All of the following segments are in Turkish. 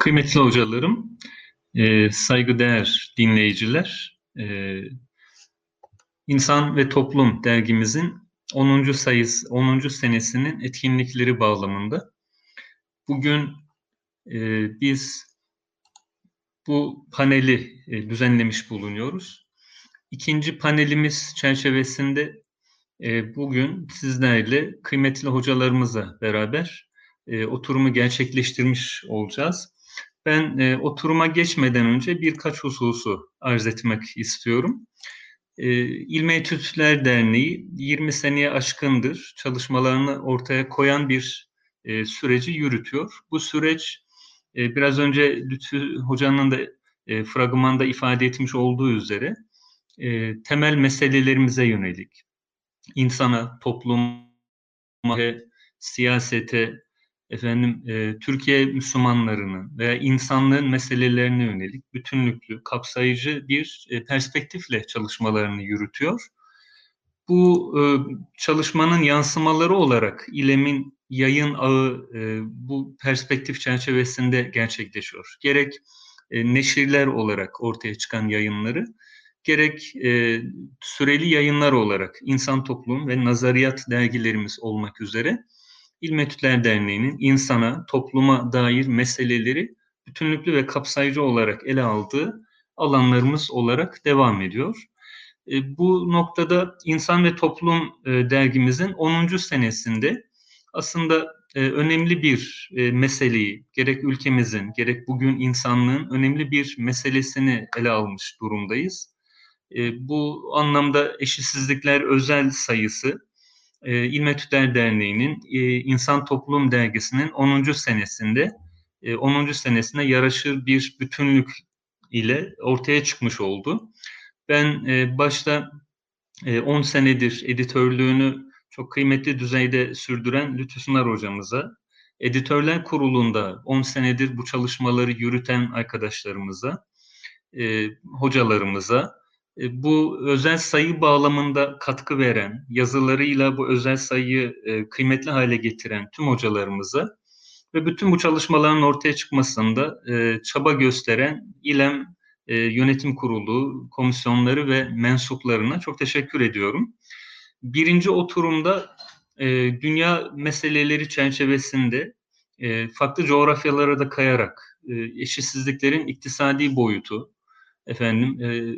Kıymetli hocalarım, e, saygıdeğer dinleyiciler, e, İnsan ve Toplum dergimizin 10. sayısı, 10. senesinin etkinlikleri bağlamında bugün e, biz bu paneli e, düzenlemiş bulunuyoruz. İkinci panelimiz çerçevesinde e, bugün sizlerle kıymetli hocalarımızla beraber e, oturumu gerçekleştirmiş olacağız. Ben e, oturuma geçmeden önce birkaç hususu arz etmek istiyorum. E, İlmi Etütler Derneği 20 seneye aşkındır çalışmalarını ortaya koyan bir e, süreci yürütüyor. Bu süreç e, biraz önce Lütfü Hoca'nın da e, fragmanda ifade etmiş olduğu üzere e, temel meselelerimize yönelik insana, topluma siyasete, efendim e, Türkiye Müslümanlarının veya insanlığın meselelerine yönelik bütünlüklü, kapsayıcı bir e, perspektifle çalışmalarını yürütüyor. Bu e, çalışmanın yansımaları olarak İLEM'in yayın ağı e, bu perspektif çerçevesinde gerçekleşiyor. Gerek e, neşirler olarak ortaya çıkan yayınları, gerek e, süreli yayınlar olarak insan toplum ve nazariyat dergilerimiz olmak üzere İlmetütler Derneği'nin insana, topluma dair meseleleri bütünlüklü ve kapsayıcı olarak ele aldığı alanlarımız olarak devam ediyor. E, bu noktada İnsan ve Toplum e, dergimizin 10. senesinde aslında e, önemli bir meseleyi gerek ülkemizin gerek bugün insanlığın önemli bir meselesini ele almış durumdayız. Bu anlamda eşitsizlikler özel sayısı e, İlmetüder Derneği'nin e, İnsan Toplum Dergisi'nin 10. senesinde e, 10. senesine yaraşır bir bütünlük ile ortaya çıkmış oldu. Ben e, başta e, 10 senedir editörlüğünü çok kıymetli düzeyde sürdüren Lütfü Sunar hocamıza, editörler kurulunda 10 senedir bu çalışmaları yürüten arkadaşlarımıza, e, hocalarımıza, bu özel sayı bağlamında katkı veren, yazılarıyla bu özel sayıyı e, kıymetli hale getiren tüm hocalarımıza ve bütün bu çalışmaların ortaya çıkmasında e, çaba gösteren İLEM Yönetim Kurulu, komisyonları ve mensuplarına çok teşekkür ediyorum. Birinci oturumda dünya meseleleri çerçevesinde farklı coğrafyalara da kayarak eşitsizliklerin iktisadi boyutu, efendim e,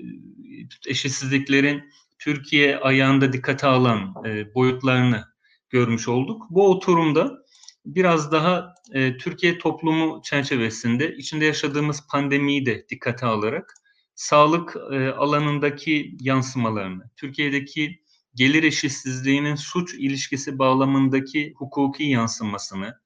eşitsizliklerin Türkiye ayağında dikkate alan e, boyutlarını görmüş olduk. Bu oturumda biraz daha e, Türkiye toplumu çerçevesinde içinde yaşadığımız pandemiyi de dikkate alarak sağlık alanındaki yansımalarını, Türkiye'deki gelir eşitsizliğinin suç ilişkisi bağlamındaki hukuki yansımasını,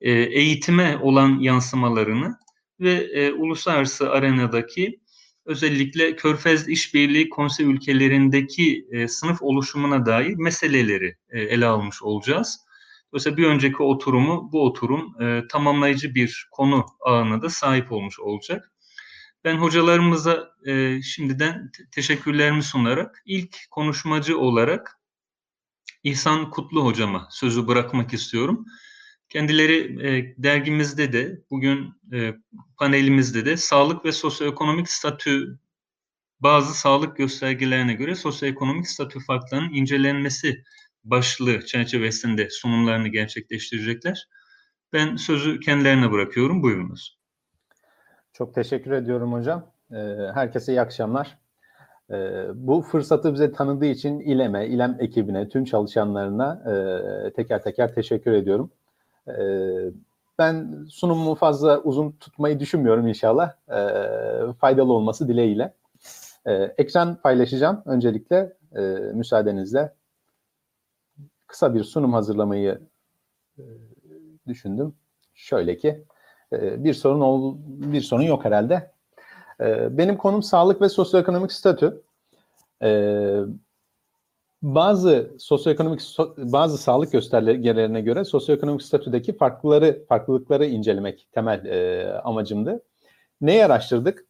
eğitime olan yansımalarını ve uluslararası arenadaki özellikle Körfez İşbirliği Konsey ülkelerindeki e, sınıf oluşumuna dair meseleleri e, ele almış olacağız. Dolayısıyla bir önceki oturumu bu oturum e, tamamlayıcı bir konu ağına da sahip olmuş olacak. Ben hocalarımıza e, şimdiden teşekkürlerimi sunarak ilk konuşmacı olarak İhsan Kutlu hocama sözü bırakmak istiyorum. Kendileri e, dergimizde de bugün e, panelimizde de sağlık ve sosyoekonomik statü bazı sağlık göstergelerine göre sosyoekonomik statü farklarının incelenmesi başlığı çerçevesinde sunumlarını gerçekleştirecekler. Ben sözü kendilerine bırakıyorum. Buyurunuz. Çok teşekkür ediyorum hocam. E, herkese iyi akşamlar. E, bu fırsatı bize tanıdığı için İLEM'e, İLEM ekibine, tüm çalışanlarına teker teker teşekkür ediyorum. Ee, ben sunumumu fazla uzun tutmayı düşünmüyorum inşallah. Ee, faydalı olması dileğiyle. Ee, ekran paylaşacağım öncelikle e, müsaadenizle. Kısa bir sunum hazırlamayı e, düşündüm. Şöyle ki e, bir sorun ol, bir sorun yok herhalde. benim konum sağlık ve sosyoekonomik statü. Bazı sosyoekonomik bazı sağlık göstergelerine göre sosyoekonomik statüdeki farklıları farklılıkları incelemek temel e, amacımdı. Neyi araştırdık?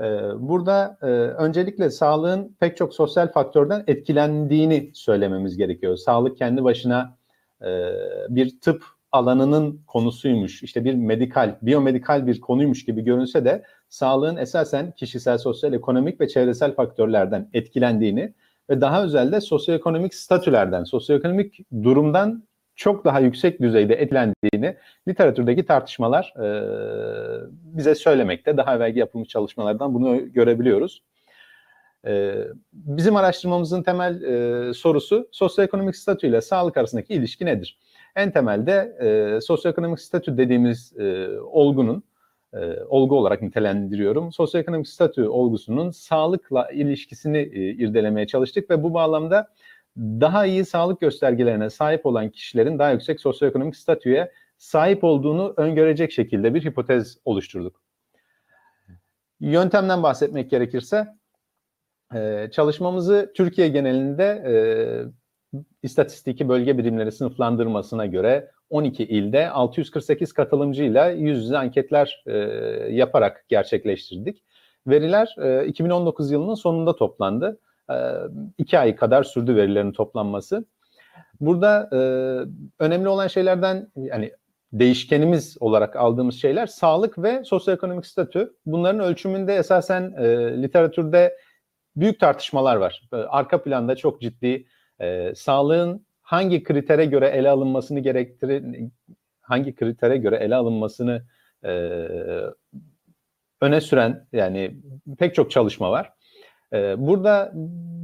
E, burada e, öncelikle sağlığın pek çok sosyal faktörden etkilendiğini söylememiz gerekiyor. Sağlık kendi başına e, bir tıp alanının konusuymuş, işte bir medikal, biyomedikal bir konuymuş gibi görünse de sağlığın esasen kişisel, sosyal, ekonomik ve çevresel faktörlerden etkilendiğini ve daha özelde sosyoekonomik statülerden, sosyoekonomik durumdan çok daha yüksek düzeyde etkilendiğini literatürdeki tartışmalar e, bize söylemekte. Daha evvel yapılmış çalışmalardan bunu görebiliyoruz. E, bizim araştırmamızın temel e, sorusu sosyoekonomik statü ile sağlık arasındaki ilişki nedir? En temelde e, sosyoekonomik statü dediğimiz e, olgunun e, olgu olarak nitelendiriyorum. Sosyoekonomik statü olgusunun sağlıkla ilişkisini e, irdelemeye çalıştık ve bu bağlamda daha iyi sağlık göstergelerine sahip olan kişilerin daha yüksek sosyoekonomik statüye sahip olduğunu öngörecek şekilde bir hipotez oluşturduk. Yöntemden bahsetmek gerekirse e, çalışmamızı Türkiye genelinde e, istatistiki bölge birimleri sınıflandırmasına göre 12 ilde 648 katılımcıyla yüz yüze anketler e, yaparak gerçekleştirdik. Veriler e, 2019 yılının sonunda toplandı. E, iki ay kadar sürdü verilerin toplanması. Burada e, önemli olan şeylerden yani değişkenimiz olarak aldığımız şeyler sağlık ve sosyoekonomik statü. Bunların ölçümünde esasen e, literatürde büyük tartışmalar var. E, arka planda çok ciddi e, sağlığın hangi kritere göre ele alınmasını gerektirir, hangi kritere göre ele alınmasını e, öne süren yani pek çok çalışma var. E, burada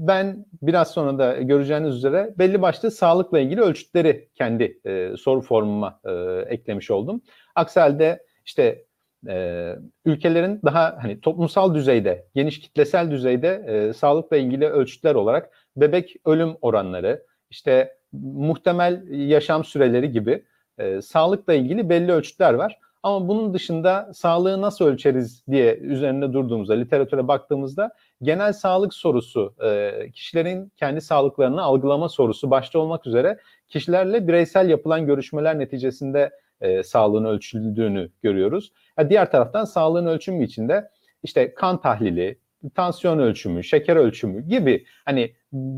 ben biraz sonra da göreceğiniz üzere belli başlı sağlıkla ilgili ölçütleri kendi e, soru formuma e, eklemiş oldum. Aksi halde işte e, ülkelerin daha hani toplumsal düzeyde, geniş kitlesel düzeyde e, sağlıkla ilgili ölçütler olarak bebek ölüm oranları, işte muhtemel yaşam süreleri gibi e, sağlıkla ilgili belli ölçütler var. Ama bunun dışında sağlığı nasıl ölçeriz diye üzerinde durduğumuzda, literatüre baktığımızda genel sağlık sorusu, e, kişilerin kendi sağlıklarını algılama sorusu başta olmak üzere kişilerle bireysel yapılan görüşmeler neticesinde e, sağlığın ölçüldüğünü görüyoruz. Ya diğer taraftan sağlığın ölçümü içinde işte kan tahlili, tansiyon ölçümü, şeker ölçümü gibi hani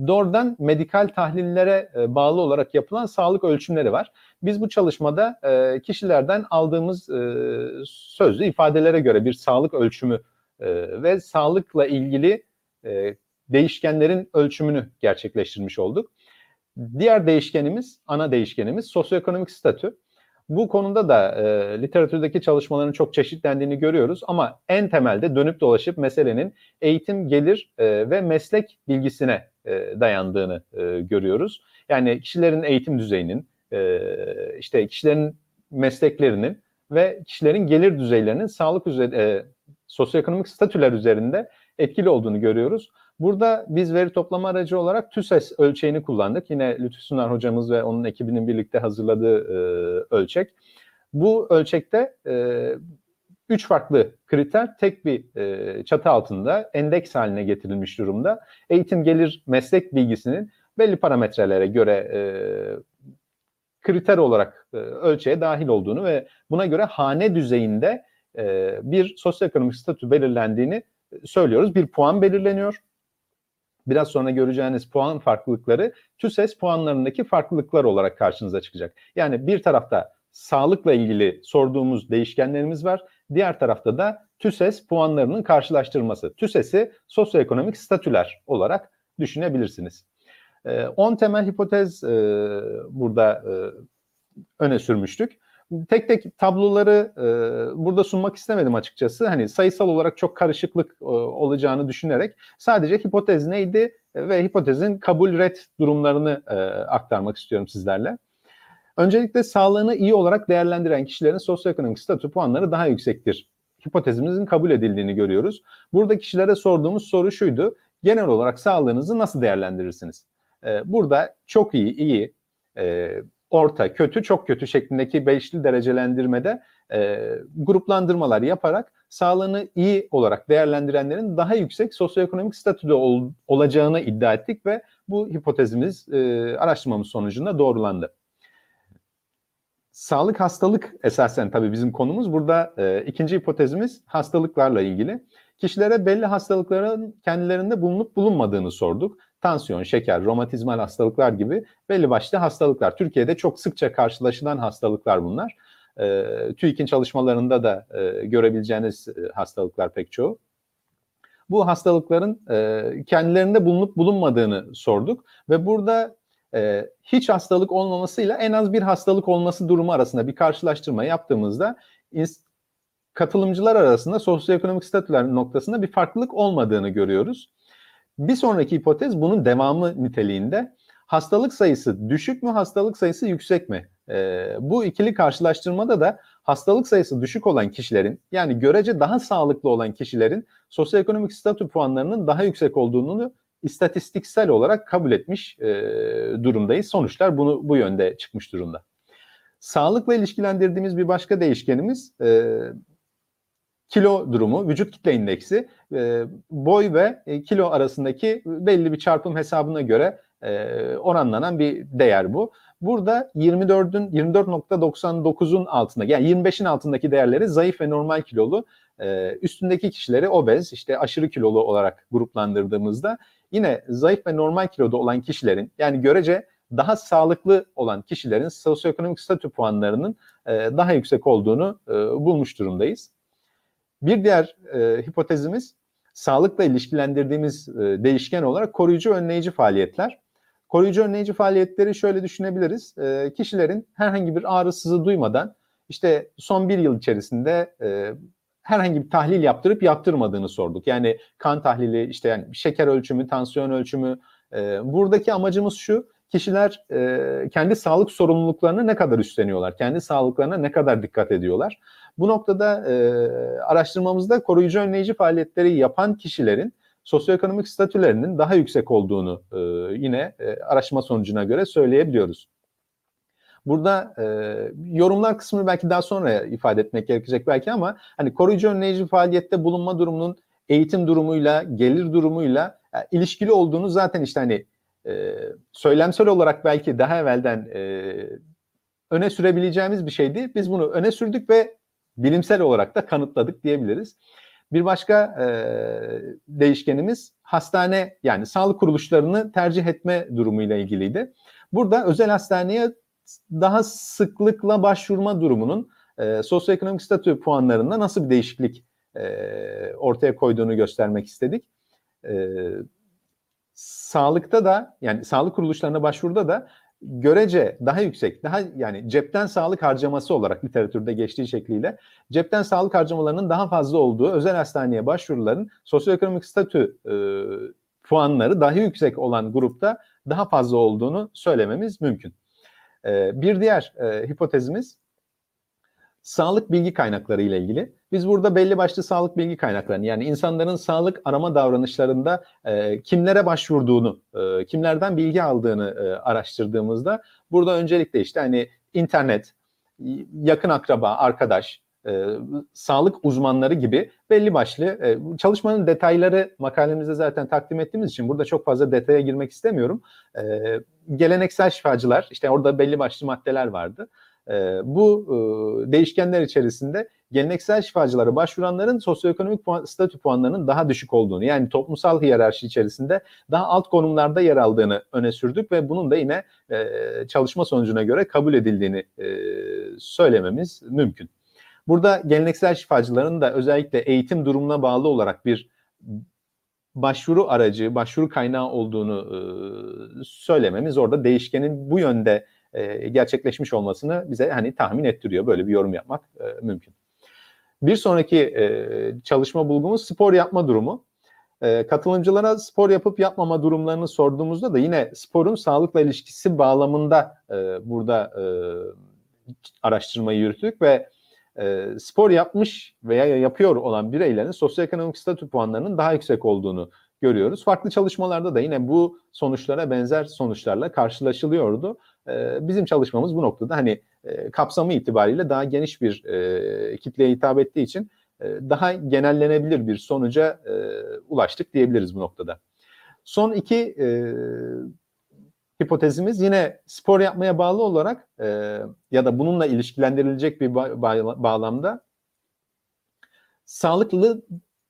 doğrudan medikal tahlillere e, bağlı olarak yapılan sağlık ölçümleri var. Biz bu çalışmada e, kişilerden aldığımız e, sözlü ifadelere göre bir sağlık ölçümü ve sağlıkla ilgili değişkenlerin ölçümünü gerçekleştirmiş olduk. Diğer değişkenimiz, ana değişkenimiz sosyoekonomik statü. Bu konuda da e, literatürdeki çalışmaların çok çeşitlendiğini görüyoruz ama en temelde dönüp dolaşıp meselenin eğitim, gelir e, ve meslek bilgisine e, dayandığını e, görüyoruz. Yani kişilerin eğitim düzeyinin, e, işte kişilerin mesleklerinin ve kişilerin gelir düzeylerinin sağlık üzerinde, e, sosyoekonomik statüler üzerinde etkili olduğunu görüyoruz. Burada biz veri toplama aracı olarak TÜSES ölçeğini kullandık. Yine Lütfü Sunar hocamız ve onun ekibinin birlikte hazırladığı e, ölçek. Bu ölçekte e, üç farklı kriter tek bir e, çatı altında endeks haline getirilmiş durumda. Eğitim gelir meslek bilgisinin belli parametrelere göre e, kriter olarak e, ölçeğe dahil olduğunu ve buna göre hane düzeyinde e, bir sosyoekonomik statü belirlendiğini söylüyoruz. Bir puan belirleniyor biraz sonra göreceğiniz puan farklılıkları TÜSES puanlarındaki farklılıklar olarak karşınıza çıkacak. Yani bir tarafta sağlıkla ilgili sorduğumuz değişkenlerimiz var. Diğer tarafta da TÜSES puanlarının karşılaştırması. TÜSES'i sosyoekonomik statüler olarak düşünebilirsiniz. 10 ee, temel hipotez e, burada e, öne sürmüştük tek tek tabloları e, burada sunmak istemedim açıkçası. Hani sayısal olarak çok karışıklık e, olacağını düşünerek sadece hipotez neydi ve hipotezin kabul red durumlarını e, aktarmak istiyorum sizlerle. Öncelikle sağlığını iyi olarak değerlendiren kişilerin sosyoekonomik statü puanları daha yüksektir. Hipotezimizin kabul edildiğini görüyoruz. Burada kişilere sorduğumuz soru şuydu. Genel olarak sağlığınızı nasıl değerlendirirsiniz? Ee, burada çok iyi, iyi, e, orta, kötü, çok kötü şeklindeki beşli derecelendirmede e, gruplandırmalar yaparak sağlığını iyi olarak değerlendirenlerin daha yüksek sosyoekonomik statüde ol, olacağını iddia ettik ve bu hipotezimiz e, araştırmamız sonucunda doğrulandı. Sağlık hastalık esasen tabii bizim konumuz. Burada e, ikinci hipotezimiz hastalıklarla ilgili. Kişilere belli hastalıkların kendilerinde bulunup bulunmadığını sorduk tansiyon, şeker, romatizmal hastalıklar gibi belli başlı hastalıklar. Türkiye'de çok sıkça karşılaşılan hastalıklar bunlar. E, TÜİK'in çalışmalarında da e, görebileceğiniz e, hastalıklar pek çoğu. Bu hastalıkların e, kendilerinde bulunup bulunmadığını sorduk ve burada e, hiç hastalık olmamasıyla en az bir hastalık olması durumu arasında bir karşılaştırma yaptığımızda katılımcılar arasında sosyoekonomik statüler noktasında bir farklılık olmadığını görüyoruz. Bir sonraki hipotez bunun devamı niteliğinde. Hastalık sayısı düşük mü, hastalık sayısı yüksek mi? Ee, bu ikili karşılaştırmada da hastalık sayısı düşük olan kişilerin yani görece daha sağlıklı olan kişilerin sosyoekonomik statü puanlarının daha yüksek olduğunu istatistiksel olarak kabul etmiş e, durumdayız. Sonuçlar bunu bu yönde çıkmış durumda. Sağlıkla ilişkilendirdiğimiz bir başka değişkenimiz e, kilo durumu, vücut kitle indeksi, e, boy ve e, kilo arasındaki belli bir çarpım hesabına göre e, oranlanan bir değer bu. Burada 24'ün 24.99'un altında yani 25'in altındaki değerleri zayıf ve normal kilolu, üstündeki kişileri obez işte aşırı kilolu olarak gruplandırdığımızda yine zayıf ve normal kiloda olan kişilerin yani görece daha sağlıklı olan kişilerin sosyoekonomik statü puanlarının daha yüksek olduğunu bulmuş durumdayız. Bir diğer e, hipotezimiz sağlıkla ilişkilendirdiğimiz e, değişken olarak koruyucu önleyici faaliyetler. Koruyucu önleyici faaliyetleri şöyle düşünebiliriz. E, kişilerin herhangi bir ağrısızı duymadan işte son bir yıl içerisinde e, herhangi bir tahlil yaptırıp yaptırmadığını sorduk. Yani kan tahlili, işte yani şeker ölçümü, tansiyon ölçümü. E, buradaki amacımız şu, kişiler e, kendi sağlık sorumluluklarını ne kadar üstleniyorlar, kendi sağlıklarına ne kadar dikkat ediyorlar. Bu noktada e, araştırmamızda koruyucu önleyici faaliyetleri yapan kişilerin sosyoekonomik statülerinin daha yüksek olduğunu e, yine e, araştırma sonucuna göre söyleyebiliyoruz. Burada e, yorumlar kısmını belki daha sonra ifade etmek gerekecek belki ama hani koruyucu önleyici faaliyette bulunma durumunun eğitim durumuyla, gelir durumuyla yani e, ilişkili olduğunu zaten işte hani e, söylemsel olarak belki daha evvelden e, öne sürebileceğimiz bir şeydi. Biz bunu öne sürdük ve bilimsel olarak da kanıtladık diyebiliriz. Bir başka e, değişkenimiz hastane yani sağlık kuruluşlarını tercih etme durumuyla ilgiliydi. Burada özel hastaneye daha sıklıkla başvurma durumunun e, sosyoekonomik statü puanlarında nasıl bir değişiklik e, ortaya koyduğunu göstermek istedik. E, sağlıkta da yani sağlık kuruluşlarına başvuruda da görece daha yüksek, daha yani cepten sağlık harcaması olarak literatürde geçtiği şekliyle cepten sağlık harcamalarının daha fazla olduğu özel hastaneye başvuruların sosyoekonomik statü e, puanları daha yüksek olan grupta daha fazla olduğunu söylememiz mümkün. E, bir diğer e, hipotezimiz sağlık bilgi kaynakları ile ilgili. Biz burada belli başlı sağlık bilgi kaynaklarını yani insanların sağlık arama davranışlarında e, kimlere başvurduğunu, e, kimlerden bilgi aldığını e, araştırdığımızda burada öncelikle işte hani internet, yakın akraba, arkadaş, e, sağlık uzmanları gibi belli başlı e, çalışmanın detayları makalemizde zaten takdim ettiğimiz için burada çok fazla detaya girmek istemiyorum. E, geleneksel şifacılar işte orada belli başlı maddeler vardı. E, bu e, değişkenler içerisinde geleneksel şifacılara başvuranların sosyoekonomik puan, statü puanlarının daha düşük olduğunu yani toplumsal hiyerarşi içerisinde daha alt konumlarda yer aldığını öne sürdük ve bunun da yine e, çalışma sonucuna göre kabul edildiğini e, söylememiz mümkün. Burada geleneksel şifacıların da özellikle eğitim durumuna bağlı olarak bir başvuru aracı, başvuru kaynağı olduğunu e, söylememiz orada değişkenin bu yönde e, gerçekleşmiş olmasını bize hani tahmin ettiriyor. Böyle bir yorum yapmak e, mümkün. Bir sonraki e, çalışma bulgumuz spor yapma durumu. E, katılımcılara spor yapıp yapmama durumlarını sorduğumuzda da yine sporun sağlıkla ilişkisi bağlamında e, burada e, araştırmayı yürüttük ve e, spor yapmış veya yapıyor olan bireylerin sosyoekonomik statü puanlarının daha yüksek olduğunu görüyoruz. Farklı çalışmalarda da yine bu sonuçlara benzer sonuçlarla karşılaşılıyordu. E, bizim çalışmamız bu noktada hani e, kapsamı itibariyle daha geniş bir e, kitleye hitap ettiği için e, daha genellenebilir bir sonuca ulaştık diyebiliriz bu noktada. Son iki e, hipotezimiz yine spor yapmaya bağlı olarak e, ya da bununla ilişkilendirilecek bir ba- ba- bağlamda sağlıklı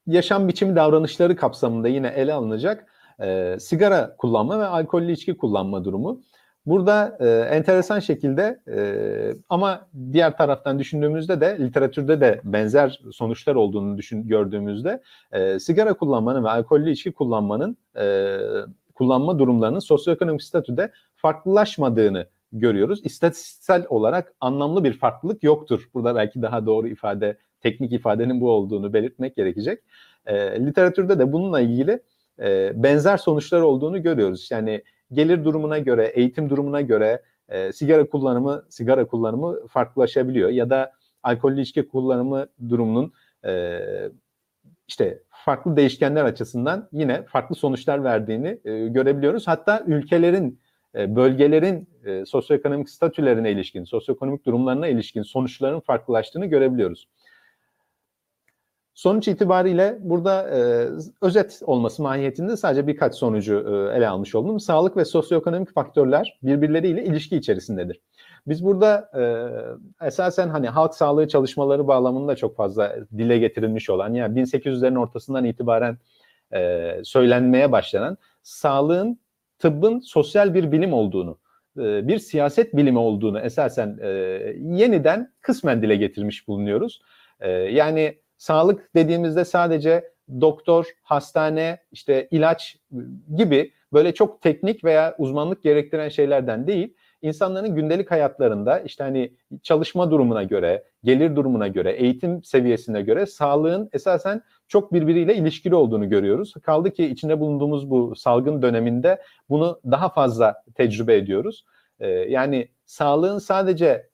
yaşam biçimi davranışları kapsamında yine ele alınacak E, sigara kullanma ve alkollü içki kullanma durumu. Burada e, enteresan şekilde e, ama diğer taraftan düşündüğümüzde de literatürde de benzer sonuçlar olduğunu düşün, gördüğümüzde e, sigara kullanmanın ve alkollü içki kullanmanın e, kullanma durumlarının sosyoekonomik statüde farklılaşmadığını görüyoruz. İstatistiksel olarak anlamlı bir farklılık yoktur. Burada belki daha doğru ifade, teknik ifadenin bu olduğunu belirtmek gerekecek. E, literatürde de bununla ilgili e, benzer sonuçlar olduğunu görüyoruz. Yani gelir durumuna göre, eğitim durumuna göre e, sigara kullanımı sigara kullanımı farklılaşabiliyor ya da alkollü içki kullanımı durumunun e, işte farklı değişkenler açısından yine farklı sonuçlar verdiğini e, görebiliyoruz. Hatta ülkelerin, e, bölgelerin e, sosyoekonomik statülerine ilişkin, sosyoekonomik durumlarına ilişkin sonuçların farklılaştığını görebiliyoruz. Sonuç itibariyle burada e, özet olması mahiyetinde sadece birkaç sonucu e, ele almış oldum. Sağlık ve sosyoekonomik faktörler birbirleriyle ilişki içerisindedir. Biz burada e, esasen hani halk sağlığı çalışmaları bağlamında çok fazla dile getirilmiş olan yani 1800'lerin ortasından itibaren e, söylenmeye başlanan sağlığın tıbbın sosyal bir bilim olduğunu, e, bir siyaset bilimi olduğunu esasen e, yeniden kısmen dile getirmiş bulunuyoruz. E, yani sağlık dediğimizde sadece doktor, hastane, işte ilaç gibi böyle çok teknik veya uzmanlık gerektiren şeylerden değil, insanların gündelik hayatlarında işte hani çalışma durumuna göre, gelir durumuna göre, eğitim seviyesine göre sağlığın esasen çok birbiriyle ilişkili olduğunu görüyoruz. Kaldı ki içinde bulunduğumuz bu salgın döneminde bunu daha fazla tecrübe ediyoruz. Ee, yani sağlığın sadece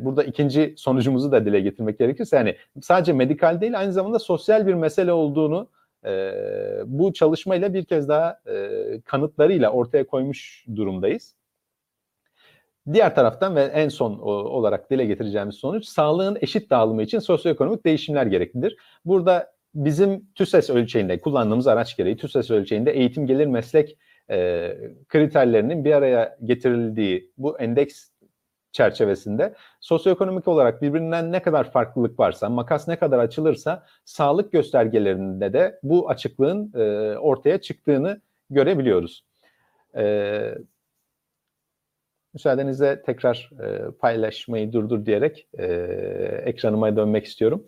burada ikinci sonucumuzu da dile getirmek gerekirse yani sadece medikal değil aynı zamanda sosyal bir mesele olduğunu e, bu çalışmayla bir kez daha e, kanıtlarıyla ortaya koymuş durumdayız. Diğer taraftan ve en son olarak dile getireceğimiz sonuç sağlığın eşit dağılımı için sosyoekonomik değişimler gereklidir. Burada bizim TÜSES ölçeğinde kullandığımız araç gereği TÜSES ölçeğinde eğitim gelir meslek e, kriterlerinin bir araya getirildiği bu endeks çerçevesinde sosyoekonomik olarak birbirinden ne kadar farklılık varsa, makas ne kadar açılırsa sağlık göstergelerinde de bu açıklığın e, ortaya çıktığını görebiliyoruz. E, müsaadenizle tekrar e, paylaşmayı durdur diyerek e, ekranıma dönmek istiyorum.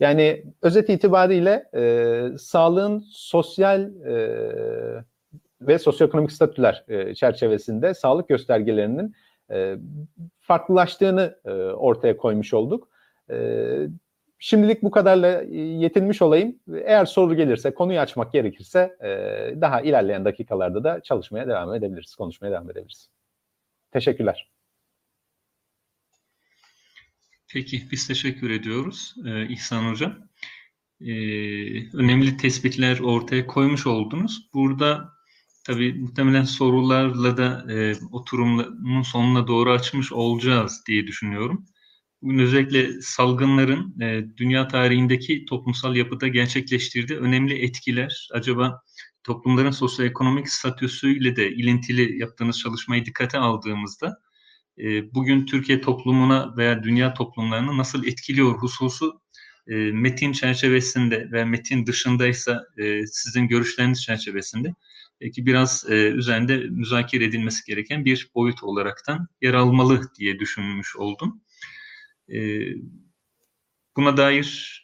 Yani özet itibariyle e, sağlığın sosyal e, ve sosyoekonomik statüler e, çerçevesinde sağlık göstergelerinin e, farklılaştığını e, ortaya koymuş olduk. E, şimdilik bu kadarla yetinmiş olayım. Eğer soru gelirse, konuyu açmak gerekirse daha ilerleyen dakikalarda da çalışmaya devam edebiliriz, konuşmaya devam edebiliriz. Teşekkürler. Peki, biz teşekkür ediyoruz İhsan Hocam. E, önemli tespitler ortaya koymuş oldunuz. Burada Tabii muhtemelen sorularla da e, oturumun sonuna doğru açmış olacağız diye düşünüyorum. Bugün özellikle salgınların e, dünya tarihindeki toplumsal yapıda gerçekleştirdiği önemli etkiler, acaba toplumların sosyoekonomik statüsüyle de ilintili yaptığınız çalışmayı dikkate aldığımızda e, bugün Türkiye toplumuna veya dünya toplumlarını nasıl etkiliyor hususu e, metin çerçevesinde ve metin dışındaysa e, sizin görüşleriniz çerçevesinde belki biraz e, üzerinde müzakere edilmesi gereken bir boyut olaraktan yer almalı diye düşünmüş oldum. E, buna dair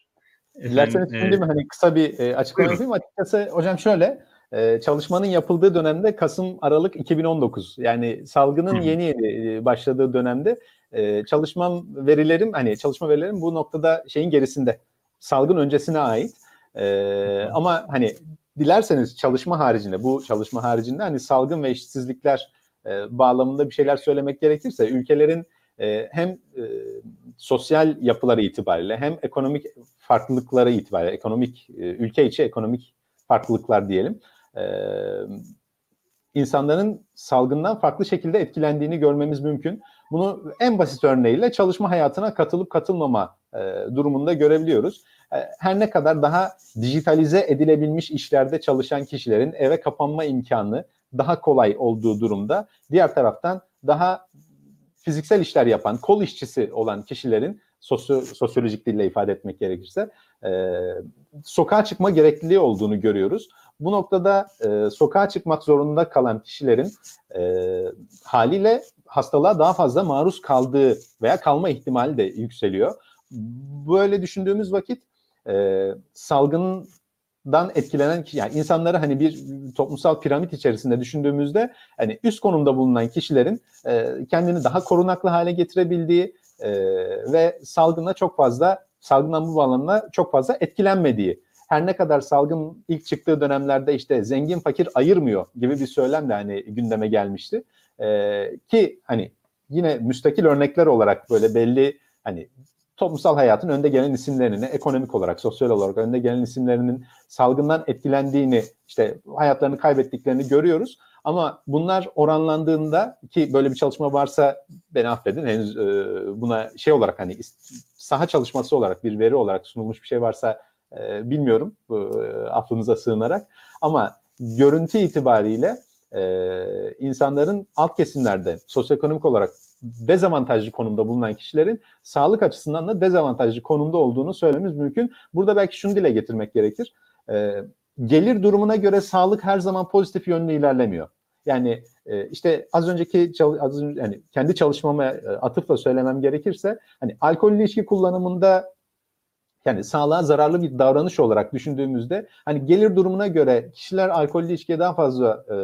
Dilerseniz şimdi e, mi hani kısa bir e, açıklama yapayım. Açıkçası hocam şöyle e, çalışmanın yapıldığı dönemde Kasım Aralık 2019 yani salgının Hı. yeni yeni e, başladığı dönemde e, çalışmam verilerim hani çalışma verilerim bu noktada şeyin gerisinde salgın öncesine ait. E, ama hani dilerseniz çalışma haricinde bu çalışma haricinde hani salgın ve eşitsizlikler e, bağlamında bir şeyler söylemek gerekirse ülkelerin e, hem e, sosyal yapıları itibariyle hem ekonomik farklılıkları itibariyle ekonomik e, ülke içi ekonomik farklılıklar diyelim e, insanların salgından farklı şekilde etkilendiğini görmemiz mümkün. Bunu en basit örneğiyle çalışma hayatına katılıp katılmama e, durumunda görebiliyoruz. E, her ne kadar daha dijitalize edilebilmiş işlerde çalışan kişilerin eve kapanma imkanı daha kolay olduğu durumda diğer taraftan daha fiziksel işler yapan, kol işçisi olan kişilerin sosyo, sosyolojik dille ifade etmek gerekirse e, sokağa çıkma gerekliliği olduğunu görüyoruz. Bu noktada e, sokağa çıkmak zorunda kalan kişilerin e, haliyle hastalığa daha fazla maruz kaldığı veya kalma ihtimali de yükseliyor. Böyle düşündüğümüz vakit e, salgından etkilenen yani insanları hani bir toplumsal piramit içerisinde düşündüğümüzde hani üst konumda bulunan kişilerin e, kendini daha korunaklı hale getirebildiği e, ve salgına çok fazla salgından bu bağlamda çok fazla etkilenmediği her ne kadar salgın ilk çıktığı dönemlerde işte zengin fakir ayırmıyor gibi bir söylem de hani gündeme gelmişti. Ee, ki hani yine müstakil örnekler olarak böyle belli hani toplumsal hayatın önde gelen isimlerinin ekonomik olarak, sosyal olarak önde gelen isimlerinin salgından etkilendiğini, işte hayatlarını kaybettiklerini görüyoruz. Ama bunlar oranlandığında ki böyle bir çalışma varsa beni affedin henüz e, buna şey olarak hani saha çalışması olarak bir veri olarak sunulmuş bir şey varsa e, bilmiyorum e, affınıza sığınarak ama görüntü itibariyle e, insanların alt kesimlerde sosyoekonomik olarak dezavantajlı konumda bulunan kişilerin sağlık açısından da dezavantajlı konumda olduğunu söylememiz mümkün. Burada belki şunu dile getirmek gerekir. E, gelir durumuna göre sağlık her zaman pozitif yönlü ilerlemiyor. Yani e, işte az önceki az önce, yani kendi çalışmama e, atıfla söylemem gerekirse hani alkol ilişki kullanımında yani sağlığa zararlı bir davranış olarak düşündüğümüzde hani gelir durumuna göre kişiler alkollü ilişkiye daha fazla e,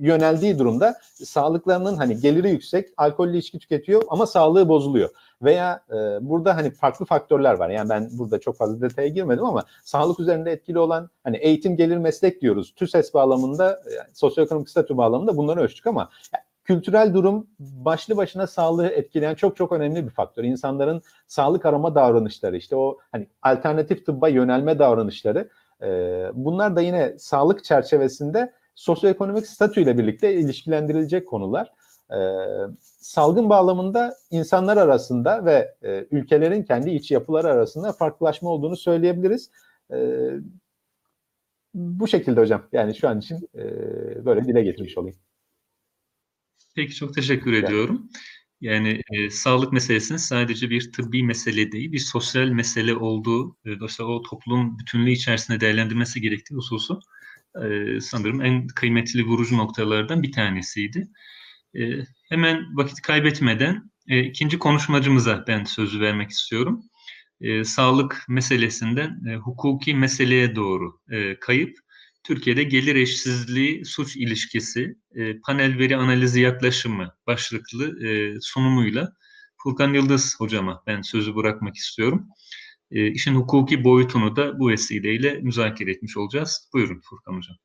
yöneldiği durumda sağlıklarının hani geliri yüksek, alkollü içki tüketiyor ama sağlığı bozuluyor. Veya e, burada hani farklı faktörler var. Yani ben burada çok fazla detaya girmedim ama sağlık üzerinde etkili olan hani eğitim gelir meslek diyoruz. TÜSES bağlamında, yani sosyoekonomik statü bağlamında bunları ölçtük ama yani kültürel durum başlı başına sağlığı etkileyen çok çok önemli bir faktör. İnsanların sağlık arama davranışları, işte o hani alternatif tıbba yönelme davranışları e, bunlar da yine sağlık çerçevesinde sosyoekonomik statüyle birlikte ilişkilendirilecek konular. E, salgın bağlamında insanlar arasında ve e, ülkelerin kendi iç yapıları arasında farklılaşma olduğunu söyleyebiliriz. E, bu şekilde hocam. Yani şu an için e, böyle dile getirmiş olayım. Peki çok teşekkür evet. ediyorum. Yani e, sağlık meselesinin sadece bir tıbbi mesele değil, bir sosyal mesele olduğu, e, dolayısıyla o toplum bütünlüğü içerisinde değerlendirmesi gerektiği hususu e, sanırım en kıymetli vurucu noktalardan bir tanesiydi. E, hemen vakit kaybetmeden e, ikinci konuşmacımıza ben sözü vermek istiyorum. E, sağlık meselesinden e, hukuki meseleye doğru e, kayıp Türkiye'de gelir eşsizliği suç ilişkisi e, panel veri analizi yaklaşımı başlıklı e, sunumuyla Furkan Yıldız hocama ben sözü bırakmak istiyorum. E, işin hukuki boyutunu da bu vesileyle müzakere etmiş olacağız. Buyurun Furkan hocam.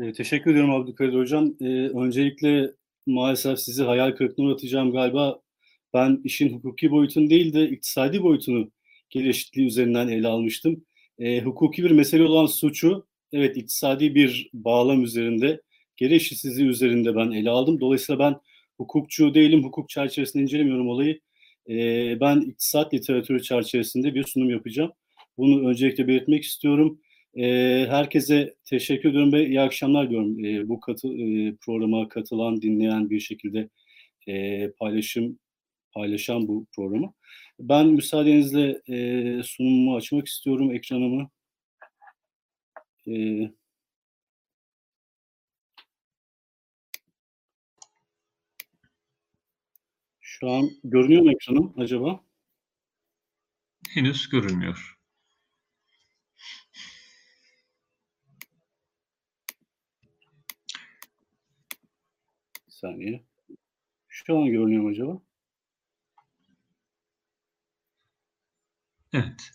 E, teşekkür ediyorum Abdülkadir hocam. E, öncelikle maalesef sizi hayal kırıklığına uğratacağım galiba. Ben işin hukuki boyutunu değil de iktisadi boyutunu gelir eşitliği üzerinden ele almıştım. E, hukuki bir mesele olan suçu evet iktisadi bir bağlam üzerinde, geri eşitsizliği üzerinde ben ele aldım. Dolayısıyla ben hukukçu değilim, hukuk çerçevesinde incelemiyorum olayı. Ben iktisat literatürü çerçevesinde bir sunum yapacağım. Bunu öncelikle belirtmek istiyorum. Herkese teşekkür ediyorum ve iyi akşamlar diyorum. Bu katı, e, programa katılan, dinleyen bir şekilde e, paylaşım paylaşan bu programı. Ben müsaadenizle e, sunumumu açmak istiyorum, ekranımı. Ee, şu an görünüyor mu ekranım acaba? Henüz görünmüyor. Bir saniye. Şu an görünüyor mu acaba? Evet.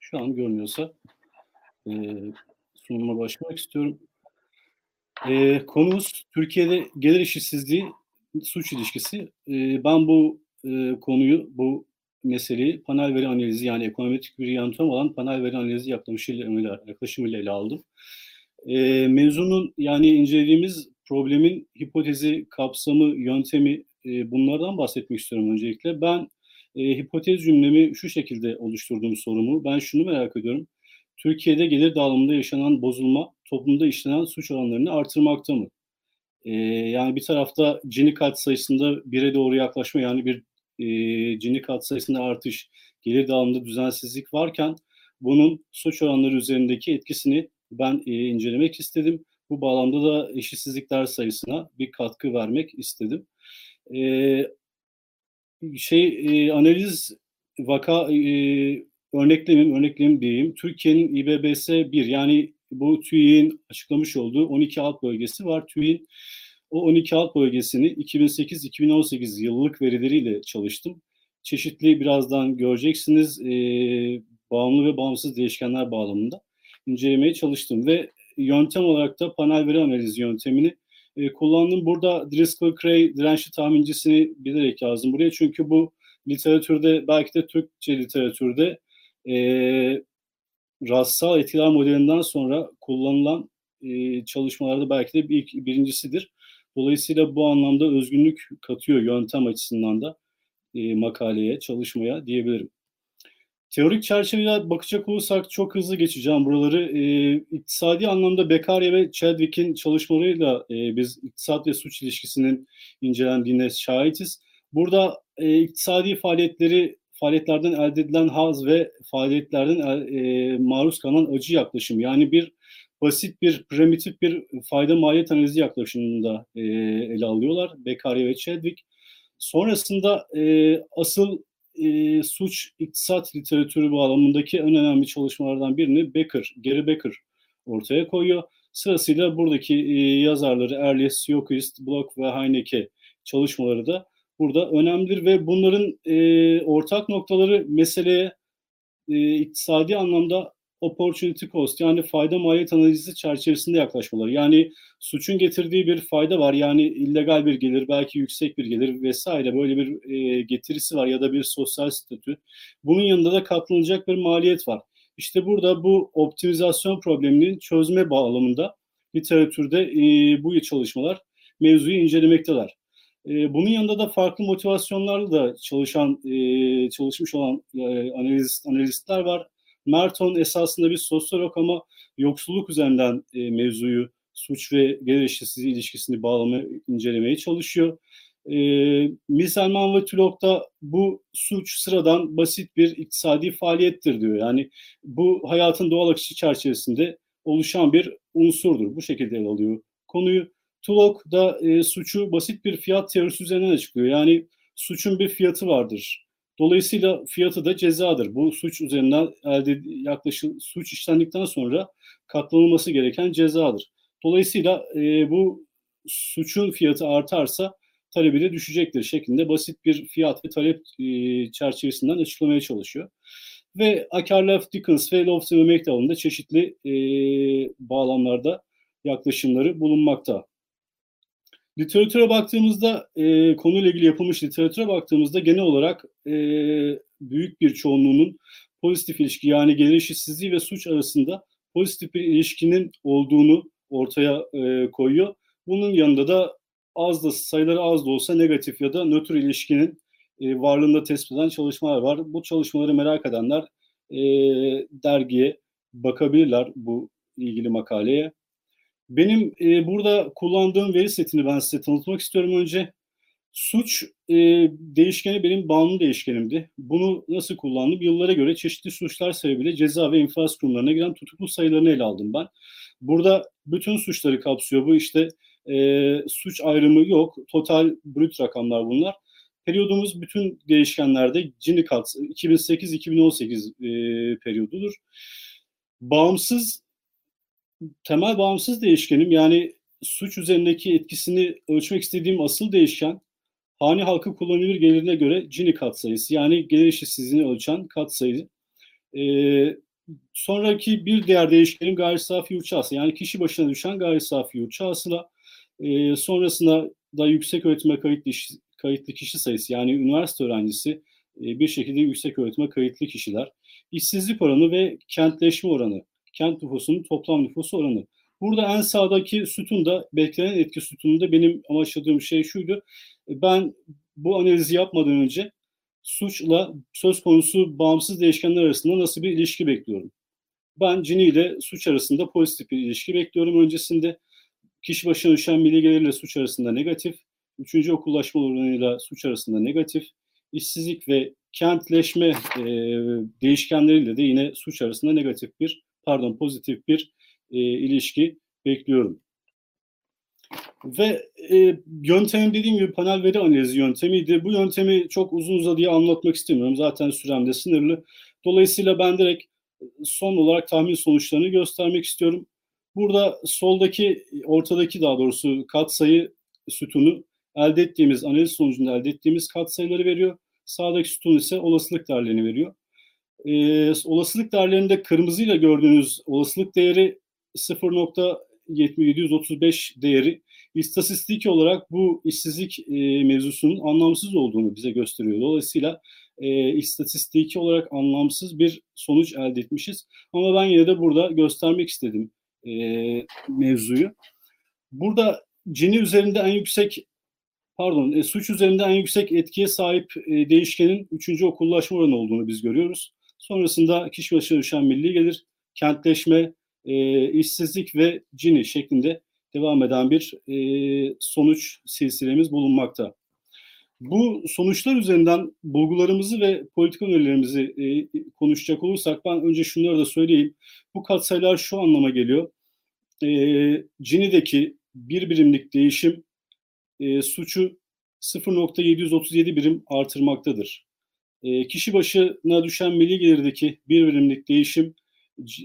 Şu an görünüyorsa e, sunuma başlamak istiyorum. E, konumuz Türkiye'de gelir eşitsizliği, suç ilişkisi. Ben bu konuyu, bu meseleyi panel veri analizi yani ekonomik bir yöntem olan panel veri analizi yaklaşımıyla, yaklaşımıyla ele aldım. E, mevzunun yani incelediğimiz problemin hipotezi, kapsamı, yöntemi bunlardan bahsetmek istiyorum öncelikle. Ben hipotez cümlemi şu şekilde oluşturduğum sorumu. Ben şunu merak ediyorum. Türkiye'de gelir dağılımında yaşanan bozulma toplumda işlenen suç oranlarını artırmakta mı? Ee, yani bir tarafta Gini kat sayısında bire doğru yaklaşma yani bir e, Gini kat sayısında artış, gelir dağılımında düzensizlik varken bunun suç oranları üzerindeki etkisini ben e, incelemek istedim. Bu bağlamda da eşitsizlikler sayısına bir katkı vermek istedim. E, şey e, analiz vaka e, örneklemim, örneklemim diyeyim. Türkiye'nin İBBS 1 yani bu TÜİ'nin açıklamış olduğu 12 alt bölgesi var. TÜİ'nin o 12 alt bölgesini 2008-2018 yıllık verileriyle çalıştım. Çeşitli birazdan göreceksiniz e, bağımlı ve bağımsız değişkenler bağlamında incelemeye çalıştım ve yöntem olarak da panel veri analizi yöntemini e, kullandım. Burada Driscoll-Cray dirençli tahmincisini bilerek yazdım buraya çünkü bu literatürde belki de Türkçe literatürde e, rastsal etkiler modelinden sonra kullanılan e, çalışmalarda belki de bir, birincisidir. Dolayısıyla bu anlamda özgünlük katıyor yöntem açısından da e, makaleye, çalışmaya diyebilirim. Teorik çerçevede bakacak olursak çok hızlı geçeceğim buraları. E, iktisadi anlamda Beccaria ve Chadwick'in çalışmalarıyla e, biz iktisat ve suç ilişkisinin incelendiğine şahitiz. Burada e, iktisadi faaliyetleri faaliyetlerden elde edilen haz ve faaliyetlerden e, maruz kalan acı yaklaşım. Yani bir basit bir primitif bir fayda maliyet analizi yaklaşımında e, ele alıyorlar Beccaria ve Chadwick. Sonrasında e, asıl e, suç iktisat literatürü bağlamındaki en önemli çalışmalardan birini Becker, Gary Becker ortaya koyuyor. Sırasıyla buradaki e, yazarları Erlies, Sjöquist, Block ve Heineke çalışmaları da burada önemlidir ve bunların e, ortak noktaları meseleye e, iktisadi anlamda opportunity cost yani fayda maliyet analizi çerçevesinde yaklaşmaları. Yani suçun getirdiği bir fayda var. Yani illegal bir gelir, belki yüksek bir gelir vesaire böyle bir e, getirisi var ya da bir sosyal statü. Bunun yanında da katlanacak bir maliyet var. İşte burada bu optimizasyon probleminin çözme bağlamında literatürde e, bu çalışmalar mevzuyu incelemekteler. E, bunun yanında da farklı motivasyonlarla da çalışan, e, çalışmış olan e, analist, analistler var. Merton esasında bir sosyolog ama yoksulluk üzerinden e, mevzuyu suç ve gelir eşitsizliği ilişkisini bağlamaya, incelemeye çalışıyor. E, Miselman ve Tulok da bu suç sıradan basit bir iktisadi faaliyettir diyor. Yani bu hayatın doğal akışı çerçevesinde oluşan bir unsurdur. Bu şekilde ele alıyor konuyu. Tulok da e, suçu basit bir fiyat teorisi üzerinden açıklıyor. Yani suçun bir fiyatı vardır. Dolayısıyla fiyatı da cezadır. Bu suç üzerinden elde yaklaşık suç işlendikten sonra katlanılması gereken cezadır. Dolayısıyla e, bu suçun fiyatı artarsa talebi de düşecektir şeklinde basit bir fiyat ve talep e, çerçevesinden açıklamaya çalışıyor. Ve Akarlef, Dickens ve Lofton ve McDowell'ın da çeşitli e, bağlamlarda yaklaşımları bulunmakta. Literatüre baktığımızda, e, konuyla ilgili yapılmış literatüre baktığımızda genel olarak e, büyük bir çoğunluğunun pozitif ilişki yani gelir eşitsizliği ve suç arasında pozitif bir ilişkinin olduğunu ortaya e, koyuyor. Bunun yanında da az da sayıları az da olsa negatif ya da nötr ilişkinin e, varlığında tespit edilen çalışmalar var. Bu çalışmaları merak edenler e, dergiye bakabilirler bu ilgili makaleye. Benim e, burada kullandığım veri setini ben size tanıtmak istiyorum önce. Suç e, değişkeni benim bağımlı değişkenimdi. Bunu nasıl kullandım? Yıllara göre çeşitli suçlar sebebiyle ceza ve infaz kurumlarına giren tutuklu sayılarını ele aldım ben. Burada bütün suçları kapsıyor. Bu işte e, suç ayrımı yok. Total brüt rakamlar bunlar. Periyodumuz bütün değişkenlerde kat 2008-2018 e, periyodudur. Bağımsız temel bağımsız değişkenim yani suç üzerindeki etkisini ölçmek istediğim asıl değişken hane halkı kullanılır gelirine göre Gini katsayısı yani gelir eşitsizliğini ölçen katsayı. Ee, sonraki bir diğer değişkenim gayri safi yurt yani kişi başına düşen gayri safi yurt e, sonrasında da yüksek öğretime kayıtlı, kayıtlı kişi sayısı yani üniversite öğrencisi e, bir şekilde yüksek öğretime kayıtlı kişiler, işsizlik oranı ve kentleşme oranı kent nüfusunun toplam nüfusu oranı. Burada en sağdaki sütunda, beklenen etki sütununda benim amaçladığım şey şuydu. Ben bu analizi yapmadan önce suçla söz konusu bağımsız değişkenler arasında nasıl bir ilişki bekliyorum? Ben Cini ile suç arasında pozitif bir ilişki bekliyorum. Öncesinde kişi başına düşen milli gelirle suç arasında negatif, üçüncü okullaşma oranıyla suç arasında negatif, işsizlik ve kentleşme e, değişkenleriyle de yine suç arasında negatif bir, pardon pozitif bir e, ilişki bekliyorum. Ve e, yöntemim dediğim gibi panel veri analizi yöntemiydi. Bu yöntemi çok uzun uzadıya anlatmak istemiyorum. Zaten sürem de sınırlı. Dolayısıyla ben direkt son olarak tahmin sonuçlarını göstermek istiyorum. Burada soldaki, ortadaki daha doğrusu katsayı sütunu elde ettiğimiz, analiz sonucunda elde ettiğimiz katsayıları veriyor. Sağdaki sütun ise olasılık değerlerini veriyor. Ee, olasılık değerlerinde kırmızıyla gördüğünüz olasılık değeri 0.7735 değeri istatistik olarak bu işsizlik e, mevzusunun anlamsız olduğunu bize gösteriyor. Dolayısıyla e, istatistiki olarak anlamsız bir sonuç elde etmişiz. Ama ben yine de burada göstermek istedim e, mevzuyu. Burada cini üzerinde en yüksek pardon e, suç üzerinde en yüksek etkiye sahip e, değişkenin üçüncü okullaşma oranı olduğunu biz görüyoruz. Sonrasında kişi başına düşen milli gelir, kentleşme, e, işsizlik ve cini şeklinde devam eden bir e, sonuç silsilemiz bulunmakta. Bu sonuçlar üzerinden bulgularımızı ve politika önerilerimizi e, konuşacak olursak ben önce şunları da söyleyeyim. Bu katsayılar şu anlama geliyor. E, Gini'deki bir birimlik değişim e, suçu 0.737 birim artırmaktadır. E, kişi başına düşen milli gelirdeki bir birimlik değişim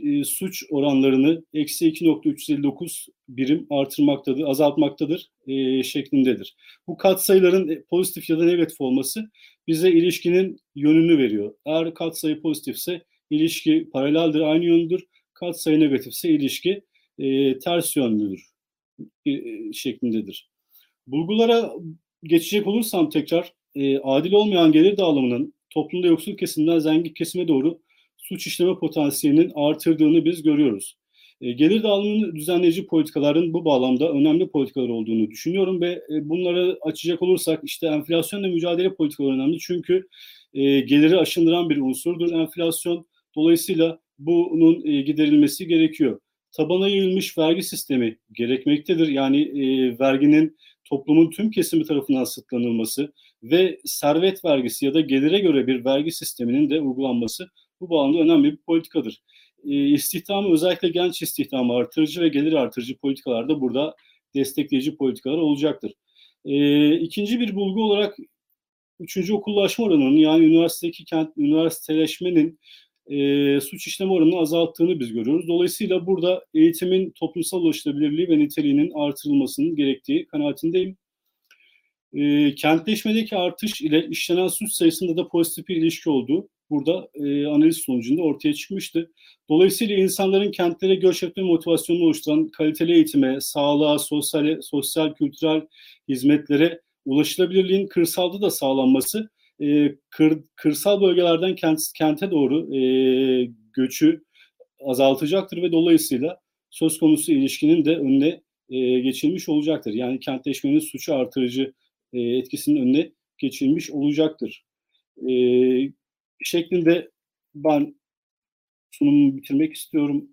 e, suç oranlarını eksi 2.359 birim artırmaktadır, azaltmaktadır e, şeklindedir. Bu katsayıların e, pozitif ya da negatif olması bize ilişkinin yönünü veriyor. Eğer katsayı pozitifse ilişki paraleldir, aynı yöndür. Katsayı negatifse ilişki e, ters yönlüdür e, şeklindedir. Bulgulara geçecek olursam tekrar e, adil olmayan gelir dağılımının toplumda yoksul kesimden zengin kesime doğru suç işleme potansiyelinin artırdığını biz görüyoruz. E, gelir dağılımının düzenleyici politikaların bu bağlamda önemli politikalar olduğunu düşünüyorum ve e, bunları açacak olursak işte enflasyonla mücadele politikaları önemli çünkü e, geliri aşındıran bir unsurdur enflasyon. Dolayısıyla bunun giderilmesi gerekiyor. Tabana yayılmış vergi sistemi gerekmektedir. Yani verginin toplumun tüm kesimi tarafından sıtlanılması ve servet vergisi ya da gelire göre bir vergi sisteminin de uygulanması bu bağlamda önemli bir politikadır. E, istihdamı özellikle genç istihdamı artırıcı ve gelir artırıcı politikalar da burada destekleyici politikalar olacaktır. E, ikinci bir bulgu olarak üçüncü okullaşma oranının yani üniversitedeki kent üniversiteleşmenin e, suç işleme oranını azalttığını biz görüyoruz. Dolayısıyla burada eğitimin toplumsal ulaşılabilirliği ve niteliğinin artırılmasının gerektiği kanaatindeyim. E, kentleşmedeki artış ile işlenen suç sayısında da pozitif bir ilişki olduğu burada e, analiz sonucunda ortaya çıkmıştı. Dolayısıyla insanların kentlere göç etme motivasyonunu oluşturan kaliteli eğitime, sağlığa, sosyal, sosyal kültürel hizmetlere ulaşılabilirliğin kırsalda da sağlanması e, kır, kırsal bölgelerden kent, kente doğru e, göçü azaltacaktır ve dolayısıyla söz konusu ilişkinin de önüne e, geçilmiş olacaktır. Yani kentleşmenin suçu artırıcı e, etkisinin önüne geçilmiş olacaktır. E, şeklinde ben sunumu bitirmek istiyorum.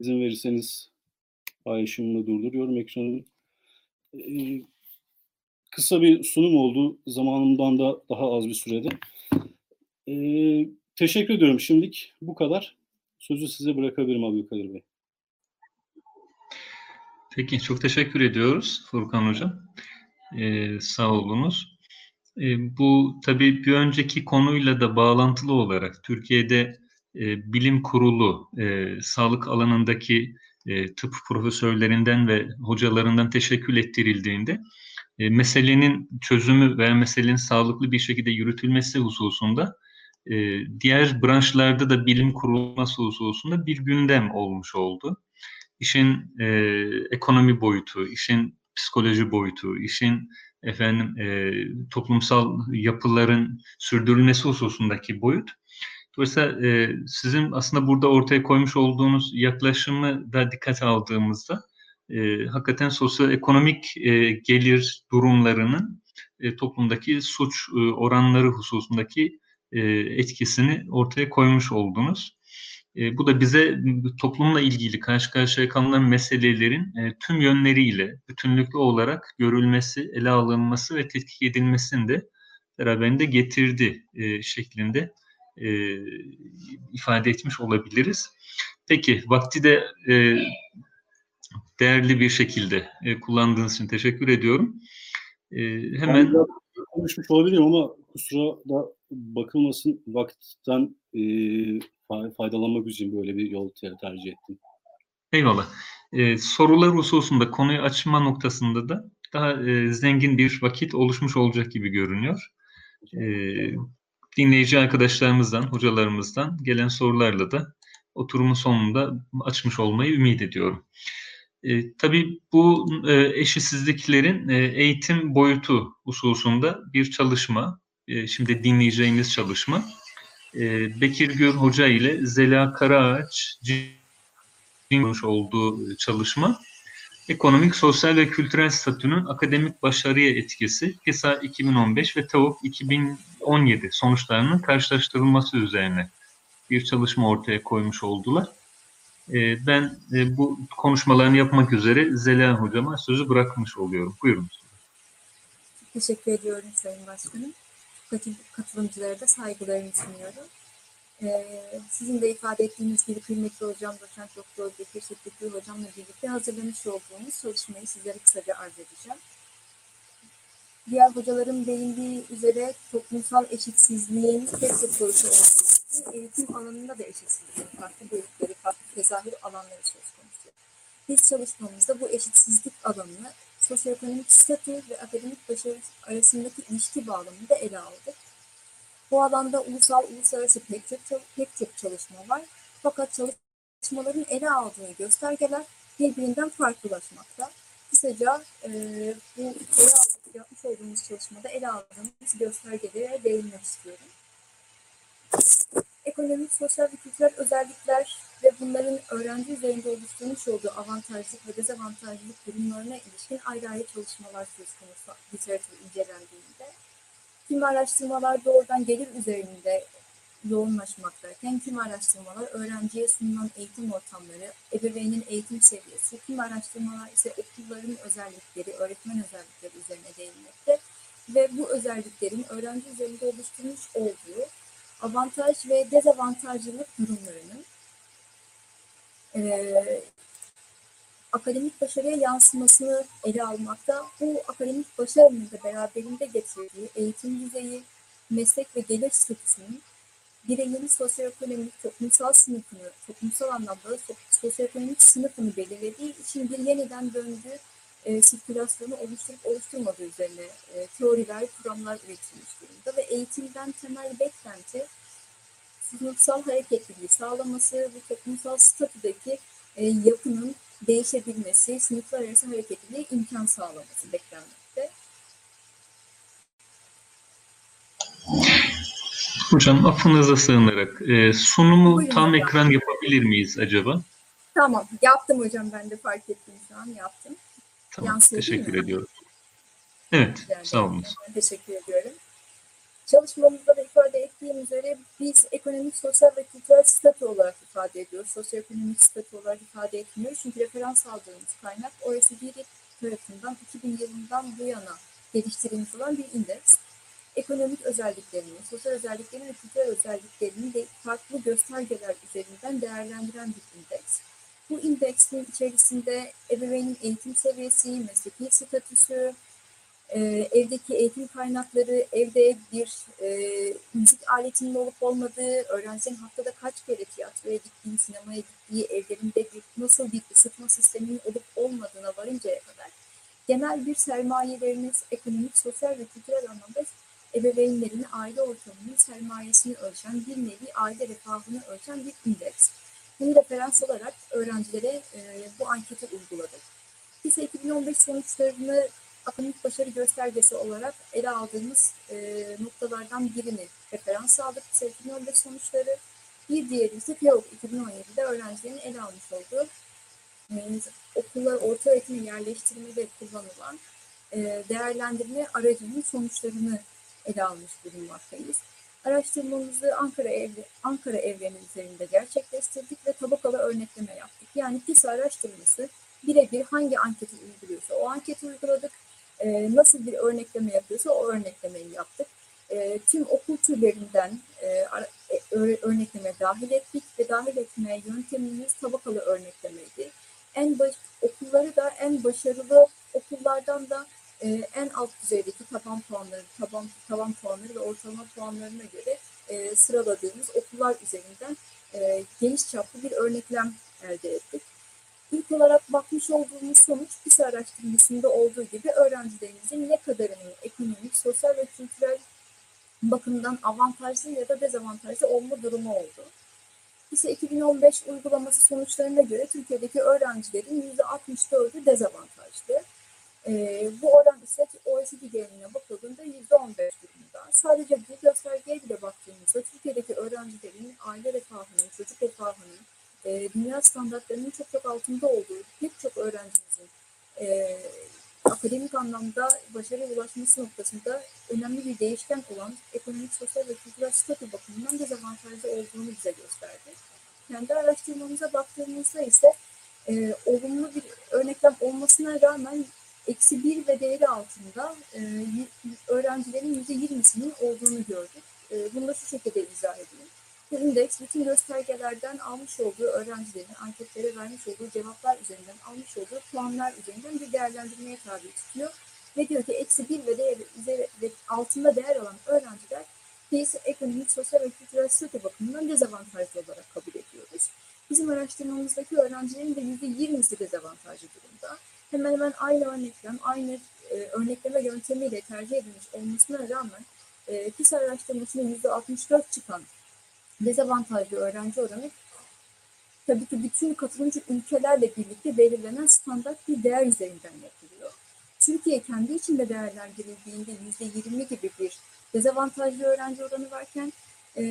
İzin verirseniz paylaşımını durduruyorum ekranı. Ee, kısa bir sunum oldu. Zamanımdan da daha az bir sürede. Ee, teşekkür ediyorum şimdilik. Bu kadar. Sözü size bırakabilirim Abdülkadir Bey. Peki çok teşekkür ediyoruz Furkan Hocam. Ee, sağ olunuz. E, bu tabii bir önceki konuyla da bağlantılı olarak Türkiye'de e, bilim kurulu e, sağlık alanındaki e, tıp profesörlerinden ve hocalarından teşekkül ettirildiğinde e, meselenin çözümü veya meselenin sağlıklı bir şekilde yürütülmesi hususunda e, diğer branşlarda da bilim kurulması hususunda bir gündem olmuş oldu. İşin e, ekonomi boyutu, işin psikoloji boyutu, işin efendim e, toplumsal yapıların sürdürülmesi hususundaki boyut. Dolayısıyla e, sizin aslında burada ortaya koymuş olduğunuz yaklaşımı da dikkate aldığımızda e, hakikaten sosyoekonomik e, gelir durumlarının e, toplumdaki suç e, oranları hususundaki e, etkisini ortaya koymuş oldunuz. E, bu da bize toplumla ilgili karşı karşıya kalınan meselelerin e, tüm yönleriyle bütünlüklü olarak görülmesi, ele alınması ve tetkik edilmesini de beraberinde getirdi e, şeklinde e, ifade etmiş olabiliriz. Peki vakti de e, değerli bir şekilde e, kullandığınız için teşekkür ediyorum. E, hemen konuşmuş olabilirim ama kusura da bakılmasın vakitten e, faydalanmak için böyle bir yol tercih ettim. Eyvallah. Ee, sorular hususunda konuyu açma noktasında da daha e, zengin bir vakit oluşmuş olacak gibi görünüyor. Ee, dinleyici arkadaşlarımızdan, hocalarımızdan gelen sorularla da oturumun sonunda açmış olmayı ümit ediyorum. E, tabii bu e, eşitsizliklerin e, eğitim boyutu hususunda bir çalışma, e, şimdi dinleyeceğimiz çalışma. E, Bekir Gür Hoca ile Zela Karaağaç yapmış olduğu çalışma, ekonomik, sosyal ve kültürel statünün akademik başarıya etkisi, PISA 2015 ve TEOK 2017 sonuçlarının karşılaştırılması üzerine bir çalışma ortaya koymuş oldular. Ee, ben e, bu konuşmalarını yapmak üzere Zeliha Hocama sözü bırakmış oluyorum. Buyurun. Teşekkür ediyorum Sayın Başkanım. Katılımcılara da saygılarımı sunuyorum. Ee, sizin de ifade ettiğiniz gibi kıymetli hocam, doçent doktor Bekir Şekretli hocamla birlikte hazırlamış olduğumuz çalışmayı sizlere kısaca arz edeceğim. Diğer hocaların değindiği üzere toplumsal eşitsizliğin tek çok boyutu olduğu eğitim alanında da eşitsizliğin farklı boyutları, farklı tezahür alanları söz konusu. Biz çalışmamızda bu eşitsizlik alanını sosyoekonomik statü ve akademik başarı arasındaki ilişki bağlamında ele aldık. Bu alanda ulusal, uluslararası pek çok, pek çok çalışma var. Fakat çalışmaların ele aldığı göstergeler birbirinden farklılaşmakta. Kısaca e, bu ele aldık, yapmış olduğumuz çalışmada ele aldığımız göstergelere değinmek istiyorum. Ekonomik, sosyal ve kültürel özellikler ve bunların öğrenci üzerinde oluşturmuş olduğu avantajlık ve dezavantajlılık durumlarına ilişkin ayrı ayrı çalışmalar söz konusu literatür incelendiğinde. Kimi araştırmalar doğrudan gelir üzerinde yoğunlaşmaktayken kimi araştırmalar öğrenciye sunulan eğitim ortamları, ebeveynin eğitim seviyesi, kimi araştırmalar ise okulların özellikleri, öğretmen özellikleri üzerine değinmekte ve bu özelliklerin öğrenci üzerinde oluşturmuş olduğu avantaj ve dezavantajlılık durumlarının akademik başarıya yansımasını ele almakta. Bu akademik başarının da beraberinde getirdiği eğitim düzeyi, meslek ve gelir statüsünün bireyin sosyoekonomik toplumsal sınıfını, toplumsal anlamda sosyoekonomik sınıfını belirlediği için bir yeniden döngü e, sirkülasyonu oluşturup oluşturmadığı üzerine e, teoriler, kuramlar üretilmiş durumda ve eğitimden temel beklenti sınıfsal hareketliliği sağlaması, bu toplumsal statüdeki e, yapının değişebilmesi, sınıflar arası hareketliliğe imkan sağlaması beklenmekte. Hocam affınıza sığınarak e, sunumu Buyurun tam hocam. ekran yapabilir miyiz acaba? Tamam, yaptım hocam ben de fark ettim şu an yaptım. Tamam, Yansıyor teşekkür ediyorum. Evet, yani, sağ olun. Teşekkür ediyorum. Çalışmamızda da ifade ettiğim üzere biz ekonomik, sosyal ve kültürel statü olarak ifade ediyoruz. Sosyoekonomik statü olarak ifade etmiyoruz. Çünkü referans aldığımız kaynak OECD tarafından 2000 yılından bu yana geliştirilmiş olan bir indeks. Ekonomik özelliklerini, sosyal özelliklerini ve kültürel özelliklerini de farklı göstergeler üzerinden değerlendiren bir indeks. Bu indeksin içerisinde ebeveynin eğitim seviyesi, mesleki statüsü, e, evdeki eğitim kaynakları, evde bir e, müzik aletinin olup olmadığı, öğrencinin haftada kaç kere tiyatroya gittiği, sinemaya gittiği, evlerinde bir, nasıl bir ısıtma sisteminin olup olmadığına varıncaya kadar genel bir sermayeleriniz ekonomik, sosyal ve kültürel anlamda ebeveynlerin aile ortamının sermayesini ölçen bir nevi aile refahını ölçen bir indeks. Bunu referans olarak öğrencilere e, bu anketi uyguladık. Biz 2015 sonuçlarını akademik başarı göstergesi olarak ele aldığımız e, noktalardan birini referans aldık. 2015 sonuçları. Bir diğeri ise TEOK 2017'de öğrencilerin ele almış olduğu e, okullar orta öğretime yerleştirmede kullanılan e, değerlendirme aracının sonuçlarını ele almış bulunmaktayız. Araştırmamızı Ankara evre, Ankara evreni üzerinde gerçekleştirdik ve tabakalı örnekleme yaptık. Yani PISA araştırması birebir hangi anketi uyguluyorsa o anketi uyguladık e, nasıl bir örnekleme yapıyorsa o örneklemeyi yaptık. e, tüm okul türlerinden e, e örnekleme dahil ettik ve dahil etme yöntemimiz tabakalı örneklemeydi. En baş, okulları da en başarılı okullardan da e, en alt düzeydeki taban puanları, taban, taban puanları ve ortalama puanlarına göre e, sıraladığımız okullar üzerinden e, geniş çaplı bir örneklem elde ettik. İlk olarak bakmış olduğumuz sonuç PISA araştırmasında olduğu gibi öğrencilerimizin ne kadarının ekonomik, sosyal ve kültürel bakımdan avantajlı ya da dezavantajlı olma durumu oldu. PISA 2015 uygulaması sonuçlarına göre Türkiye'deki öğrencilerin %64'ü dezavantajlı. E, bu oran ise OECD geneline bakıldığında %15 durumunda. Sadece bu göstergeye bile baktığımızda Türkiye'deki öğrencilerin aile refahının, çocuk refahının, e, dünya standartlarının çok çok altında olduğu pek çok öğrencimizin e, akademik anlamda başarıya ulaşması noktasında önemli bir değişken olan ekonomik, sosyal ve kültürel statü bakımından dezavantajlı olduğunu bize gösterdi. Kendi araştırmamıza baktığımızda ise e, olumlu bir örneklem olmasına rağmen eksi bir ve değeri altında e, öğrencilerin yüzde yirmisinin olduğunu gördük. E, bunu da şu şekilde izah edeyim. Bu indeks bütün göstergelerden almış olduğu öğrencilerin anketlere vermiş olduğu cevaplar üzerinden almış olduğu puanlar üzerinden bir değerlendirmeye tabi tutuyor. Ve diyor ki eksi bir ve, değer, altında değer alan öğrenciler biz ekonomik, sosyal ve kültürel statü bakımından dezavantajlı olarak kabul ediyoruz. Bizim araştırmamızdaki öğrencilerin de yüzde yirmisi dezavantajlı durumda. Hemen hemen aynı örneklem, aynı e, örnekleme yöntemiyle tercih edilmiş olmasına rağmen e, PISA araştırmasında yüzde 64 çıkan dezavantajlı öğrenci oranı tabii ki bütün katılımcı ülkelerle birlikte belirlenen standart bir değer üzerinden yapılıyor. Türkiye kendi içinde değerlendirildiğinde yüzde yirmi gibi bir dezavantajlı öğrenci oranı varken e,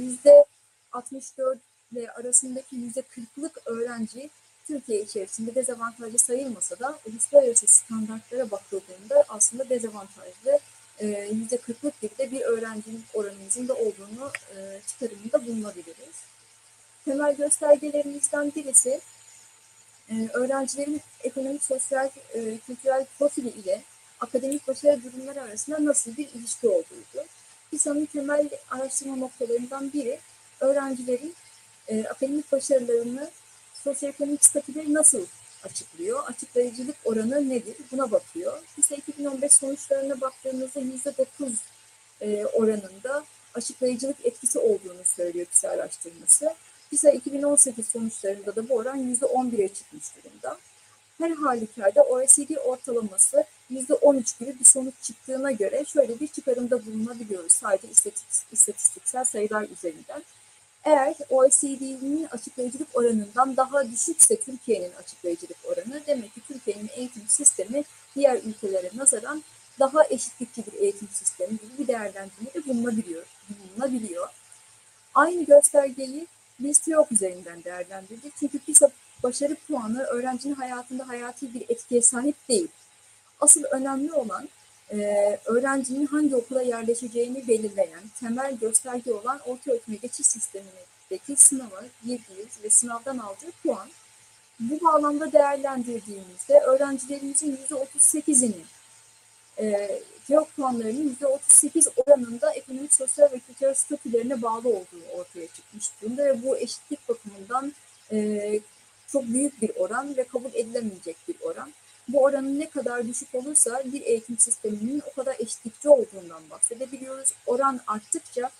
yüzde 64 ile arasındaki yüzde 40'lık öğrenci Türkiye içerisinde dezavantajlı sayılmasa da uluslararası standartlara bakıldığında aslında dezavantajlı e, yüzde kırklık gibi bir öğrencinin oranımızın da olduğunu e, çıkarımında bulunabiliriz. Temel göstergelerimizden birisi e, öğrencilerin ekonomik, sosyal, kültürel profili ile akademik başarı durumları arasında nasıl bir ilişki olduğuydu. PISA'nın temel araştırma noktalarından biri öğrencilerin akademik başarılarını sosyoekonomik statüleri nasıl açıklıyor. Açıklayıcılık oranı nedir? Buna bakıyor. PISA 2015 sonuçlarına baktığımızda %9 e, oranında açıklayıcılık etkisi olduğunu söylüyor PISA araştırması. PISA 2018 sonuçlarında da bu oran %11'e çıkmış durumda. Her halükarda OECD ortalaması %13 gibi bir sonuç çıktığına göre şöyle bir çıkarımda bulunabiliyoruz sadece istatistiksel sayılar üzerinden. Eğer OECD'nin açıklayıcılık oranından daha düşükse Türkiye'nin açıklayıcılık oranı demek ki Türkiye'nin eğitim sistemi diğer ülkelere nazaran daha eşitlikçi bir eğitim sistemi gibi bir değerlendirmede bulunabiliyor. bulunabiliyor. Aynı göstergeyi biz TÜYOK üzerinden değerlendirdik. Çünkü PISA başarı puanı öğrencinin hayatında hayati bir etkiye sahip değil. Asıl önemli olan e, öğrencinin hangi okula yerleşeceğini belirleyen temel gösterge olan orta öğretime geçiş sistemindeki sınava girdiğiniz ve sınavdan aldığı puan. Bu bağlamda değerlendirdiğimizde öğrencilerimizin %38'inin e, TEOK puanlarının %38 oranında ekonomik, sosyal ve kültürel statülerine bağlı olduğu ortaya çıkmış durumda ve bu eşitlik bakımından e, çok büyük bir oran ve kabul edilemeyecek bir oran bu oranın ne kadar düşük olursa bir eğitim sisteminin o kadar eşitlikçi olduğundan bahsedebiliyoruz. Oran arttıkça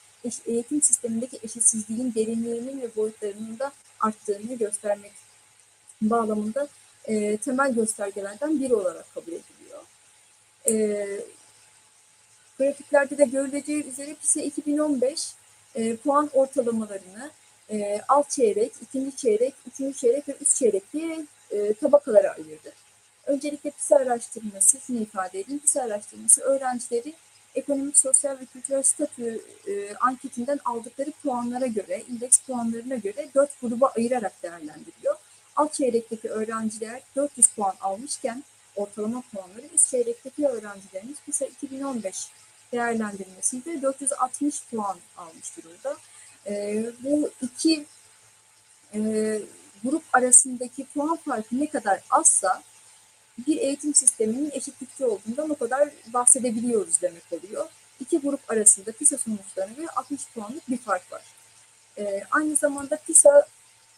eğitim sistemindeki eşitsizliğin derinliğinin ve boyutlarının da arttığını göstermek bağlamında e, temel göstergelerden biri olarak kabul ediliyor. E, grafiklerde de görüleceği üzere PISA 2015 e, puan ortalamalarını e, alt çeyrek, ikinci çeyrek, üçüncü çeyrek ve üst çeyrek diye e, tabakalara ayırdı. Öncelikle PISA araştırması, şunu ifade edeyim, PISA araştırması öğrencileri ekonomik, sosyal ve kültürel statü e, anketinden aldıkları puanlara göre, indeks puanlarına göre dört gruba ayırarak değerlendiriyor. Alt çeyrekteki öğrenciler 400 puan almışken ortalama puanları üst çeyrekteki öğrencilerimiz PISA 2015 değerlendirmesiyle 460 puan almış durumda. E, bu iki e, grup arasındaki puan farkı ne kadar azsa bir eğitim sisteminin eşitlikçi olduğundan o kadar bahsedebiliyoruz demek oluyor. iki grup arasında PISA sonuçlarına göre 60 puanlık bir fark var. E, aynı zamanda PISA